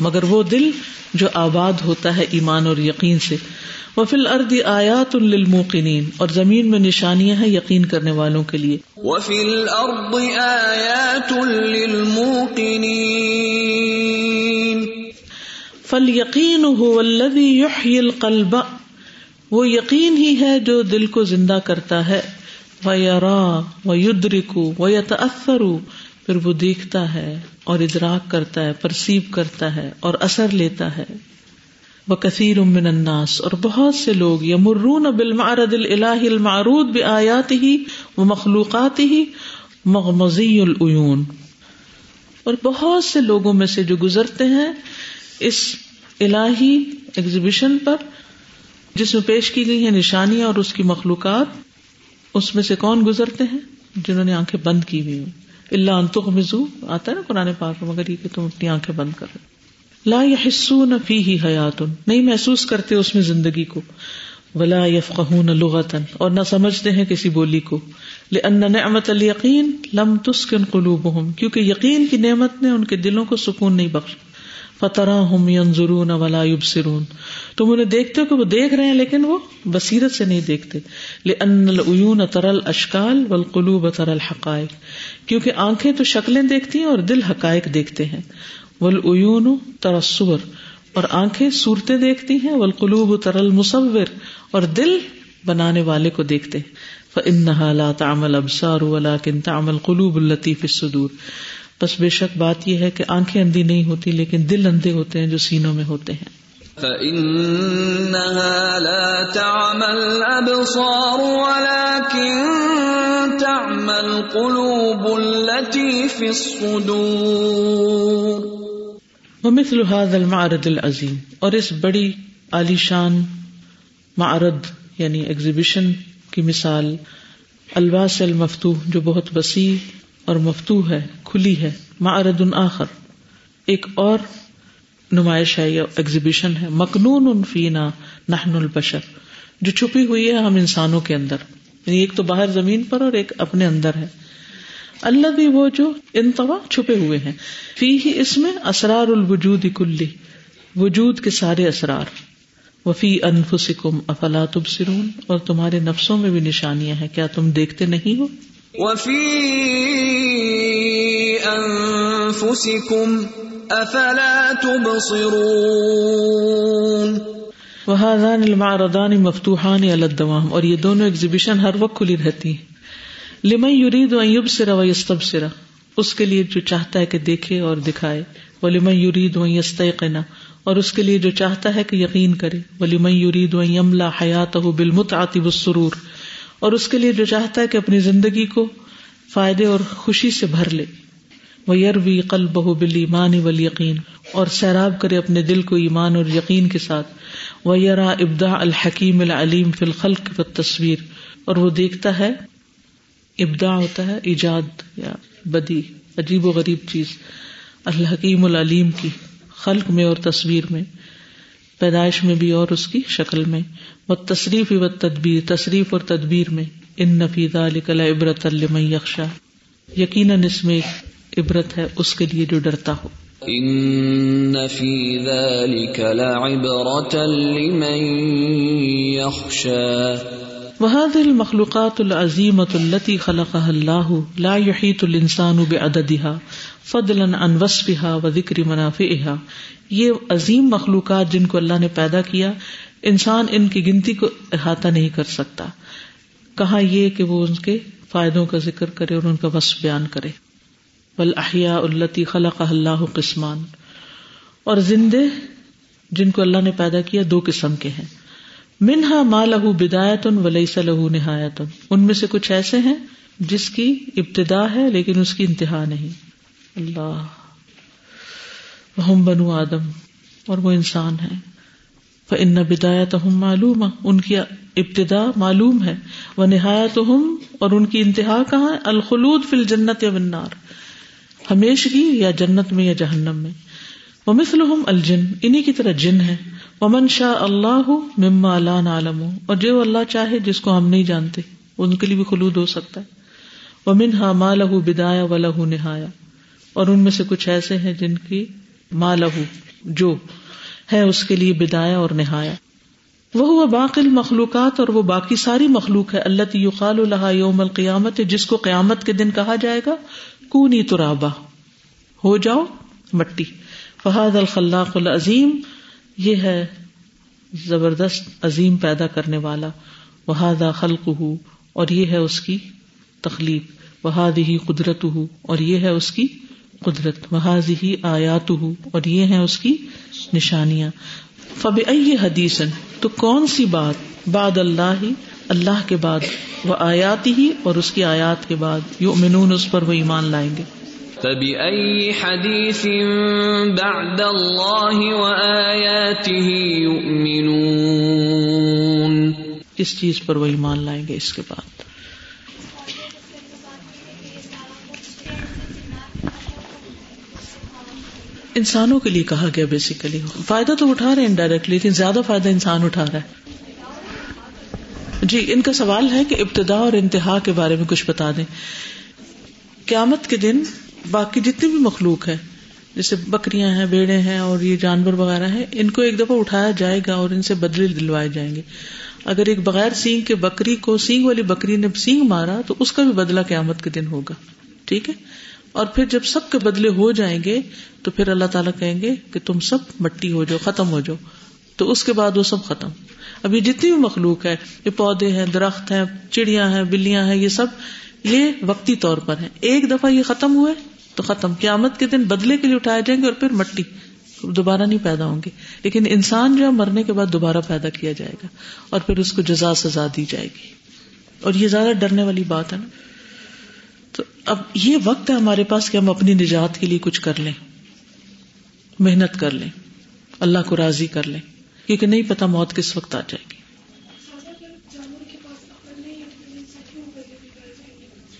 مگر وہ دل جو آباد ہوتا ہے ایمان اور یقین سے۔ وفی الارض آیات للموقنین۔ اور زمین میں نشانیاں ہیں یقین کرنے والوں کے لیے۔ وفي الأرض آيات للموقنين فل یقین ہو القلب۔ وہ یقین ہی ہے جو دل کو زندہ کرتا ہے۔ وَيَرَى وَيُدْرِكُ وَيَتَأَثَّرُ۔ پھر وہ دیکھتا ہے اور ادراک کرتا ہے پرسیو کرتا ہے اور اثر لیتا ہے۔ وہ کثیر من الناس۔ اور بہت سے لوگ یمرون بالمعرض الالہی المعروض بآیات ہی و مخلوقات ہی مغمزی العیون۔ اور بہت سے لوگوں میں سے جو گزرتے ہیں اس الہی ایگزیبیشن پر جس میں پیش کی گئی ہیں نشانیاں اور اس کی مخلوقات، اس میں سے کون گزرتے ہیں جنہوں نے آنکھیں بند کی ہوئی ہیں؟ اللہ انتخ مزو آتا ہے نا قرآن پاک مگر یہ کہ تم اپنی آنکھیں بند کر لا يحسون فيه حیات نہیں محسوس کرتے اس میں زندگی کو۔ ولا يفقهون لغتا، اور نہ سمجھتے ہیں کسی بولی کو۔ لأن نعمت الیقین لم تسکن قلوبهم کیونکہ یقین کی نعمت نے ان کے دلوں کو سکون نہیں بخش فتراهم ينظرون ولا يبصرون۔ تم انہیں دیکھتے ہو کہ وہ دیکھ رہے ہیں لیکن وہ بصیرت سے نہیں دیکھتے۔ لأن العیون ترى الاشکال والقلوب ترى الحقائق۔ کیونکہ آنکھیں تو شکلیں دیکھتی ہیں اور دل حقائق دیکھتے ہیں۔ والعیون ترى الصور اور آنکھیں صورتیں دیکھتی ہیں۔ والقلوب ترى المصور۔ اور دل بنانے والے کو دیکھتے ہیں۔ فإنها لا تعمل ابصار ولكن تعمل قلوب التي في الصدور۔ بس بے شک بات یہ ہے کہ آنکھیں اندھی نہیں ہوتی لیکن دل اندھے ہوتے ہیں جو سینوں میں ہوتے ہیں۔ فإنها لا تعمى الأبصار ولكن تعمى القلوب التي في الصدور۔ ومثل هذا المعرض العظیم اور اس بڑی عالیشان معرض یعنی ایگزیبیشن کی مثال الواس المفتوح جو بہت وسیع اور مفتوح ہے، کھلی ہے، معرض آخر۔ ایک اور نمائش ہے یا ایگزیبیشن ہے، مقنون فینا نحن البشر، جو چھپی ہوئی ہے ہم انسانوں کے اندر۔ یعنی ایک تو باہر زمین پر اور ایک اپنے اندر ہے۔ اللہ بھی وہ جو انتوا چھپے ہوئے ہیں۔ فی ہی اس میں اسرار الوجود کلی، وجود کے سارے اسرار۔ وفی انفسکم افلا تبصرون، اور تمہارے نفسوں میں بھی نشانیاں ہیں۔ کیا تم دیکھتے نہیں ہو؟ وفي أنفسكم أفلا تبصرون وهذان المعرضان مفتوحان على الدوام، اور یہ دونوں ایگزیبیشن ہر وقت کھلی رہتی ہیں۔ لمن يريد ان يبصر ويستبصر، اس کے لیے جو چاہتا ہے کہ دیکھے اور دکھائے۔ ولمن يريد ان يستيقن، اور اس کے لیے جو چاہتا ہے کہ یقین کرے۔ ولمن يريد ان يملا حياته بالمتعه والسرور اور اس کے لیے جو چاہتا ہے کہ اپنی زندگی کو فائدے اور خوشی سے بھر لے۔ وہ یروی قلب بہ بل ایمان وال یقین اور سیراب کرے اپنے دل کو ایمان اور یقین کے ساتھ۔ وہ یرا ابدا الحکیم العلیم فی الخلق و تصویر اور وہ دیکھتا ہے ابدا ہوتا ہے، ایجاد یا بدی، عجیب و غریب چیز۔ الحکیم العلیم کی، خلق میں اور تصویر میں۔ پیدائش میں بھی اور اس کی شکل میں۔ وہ تصریف و تدبیر تصریف اور تدبیر میں۔ ان نفیدہ علی عبرت لمن یکشا یقیناً اس میں ایک عبرت ہے اس کے لیے جو ڈرتا ہو۔ إن في ذلك لعبرة لمن يخشى۔ وهذه المخلوقات العظيمة التي خلقها الله لا يحيط الإنسان بعددها۔ فضلا عن وصفها وذكر منافعها یہ عظیم مخلوقات جن کو اللہ نے پیدا کیا، انسان ان کی گنتی کو احاطہ نہیں کر سکتا۔ کہا یہ کہ وہ ان کے فائدوں کا ذکر کرے اور ان کا وصف بیان کرے۔ بلاحیا التی خلق اللہ قسمان۔ اور زندے جن کو اللہ نے پیدا کیا دو قسم کے ہیں۔ منہا ما لہو بدایت ولیس لہو نہایت ان میں سے کچھ ایسے ہیں جس کی ابتدا ہے لیکن اس کی انتہا نہیں۔ اللہ۔ ہم بنو آدم۔ اور وہ انسان ہے ان بدایت ہم معلوم ان کی ابتدا معلوم ہے۔ وہ نہایت ہم اور ان کی انتہا کہاں الخلود فل جنت یا بنار ہمیشگی یا جنت میں یا جہنم میں۔ وہ مثل الجن۔ انہیں کی طرح جن ہے ومن شاہ اللہ مما اللہ عالم اور جو اللہ چاہے جس کو ہم نہیں جانتے، ان کے لیے بھی خلود ہو سکتا ہے۔ ومن ہا ماں لہو بدایا و لہو نہایا اور ان میں سے کچھ ایسے ہیں جن کی ماں لہو، جو ہے اس کے لیے بدایا اور نہایا وہ باقل مخلوقات اور وہ باقی ساری مخلوق ہے۔ اللہ یقال الحا یوم القیامت، جس کو قیامت کے دن کہا جائے گا، کونی ترابا۔ ہو جاؤ، مٹی۔ فہاد الخلاق العظیم، یہ ہے زبردست عظیم پیدا کرنے والا۔ وہادا خلق ہو اور یہ ہے اس کی تخلیق۔ وہاد ہی قدرت ہو اور یہ ہے اس کی قدرت وہاض ہی آیات اور یہ ہے اس کی نشانیاں۔ فب حدیث تو کون سی بات؟ باد اللہ ہی اللہ کے بعد وہ آیاتی ہی اور اس کی آیات کے بعد یو منون اس پر وہ ایمان لائیں گے۔ فبأي حديث بعد الله وآياته يؤمنون کس چیز پر وہ ایمان لائیں گے اس کے بعد؟ انسانوں کے لیے کہا گیا بیسیکلی فائدہ تو اٹھا رہے ہیں انڈائریکٹلی لیکن زیادہ فائدہ انسان اٹھا رہا ہے۔ جی ان کا سوال ہے کہ ابتدا اور انتہا کے بارے میں کچھ بتا دیں۔ قیامت کے دن باقی جتنی بھی مخلوق ہے جیسے بکریاں ہیں بیڑے ہیں اور یہ جانور وغیرہ ہیں، ان کو ایک دفعہ اٹھایا جائے گا اور ان سے بدلے دلوائے جائیں گے۔ اگر ایک بغیر سینگ کے بکری کو، سینگ والی بکری نے سینگ مارا تو اس کا بھی بدلا قیامت کے دن ہوگا۔ ٹھیک ہے؟ اور پھر جب سب کے بدلے ہو جائیں گے تو پھر اللہ تعالیٰ کہیں گے کہ تم سب مٹی ہو جاؤ، ختم ہو جاؤ۔ تو اس کے بعد وہ سب ختم۔ ابھی جتنی بھی مخلوق ہے، یہ پودے ہیں، درخت ہیں، چڑیاں ہیں، بلیاں ہیں، یہ سب یہ وقتی طور پر ہے ایک دفعہ یہ ختم ہوئے تو ختم۔ قیامت کے دن بدلے کے لیے اٹھائے جائیں گے اور پھر مٹی۔ دوبارہ نہیں پیدا ہوں گے۔ لیکن انسان جو ہے، مرنے کے بعد دوبارہ پیدا کیا جائے گا اور پھر اس کو جزا سزا دی جائے گی۔ اور یہ زیادہ ڈرنے والی بات ہے نا۔ تو اب یہ وقت ہے ہمارے پاس کہ ہم اپنی نجات کے لیے کچھ کر لیں۔ محنت کر لیں۔ اللہ کو راضی کر لیں۔ کیونکہ نہیں پتا موت کس وقت آ جائے گی۔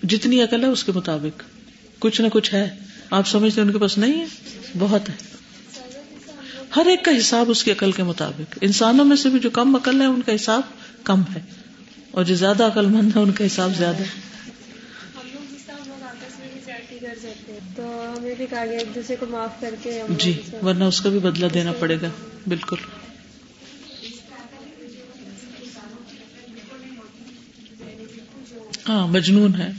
جتنی عقل ہے اس کے مطابق۔ کچھ نہ کچھ ہے۔ آپ سمجھتے ان کے پاس نہیں ہے؟ بہت ہے۔ ہر ایک کا حساب اس کی عقل کے مطابق۔ انسانوں میں سے بھی جو کم عقل ہے، ان کا حساب کم ہے۔ اور جو زیادہ عقل مند ہے، ان کا حساب زیادہ ہے تو ہمیں بھی کہا گیا ایک دوسرے کو معاف کر کے جی ورنہ اس کا بھی بدلہ دینا پڑے گا۔ بالکل۔ ہاں مجنون ہے۔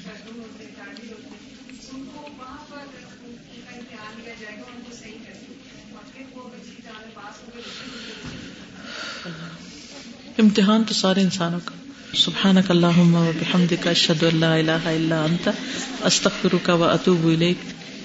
امتحان تو سارے انسانوں کا۔ سبحانک اللہم و بحمدک اشہد ان لا الہ الا انت استغفرک و اتوب الیک۔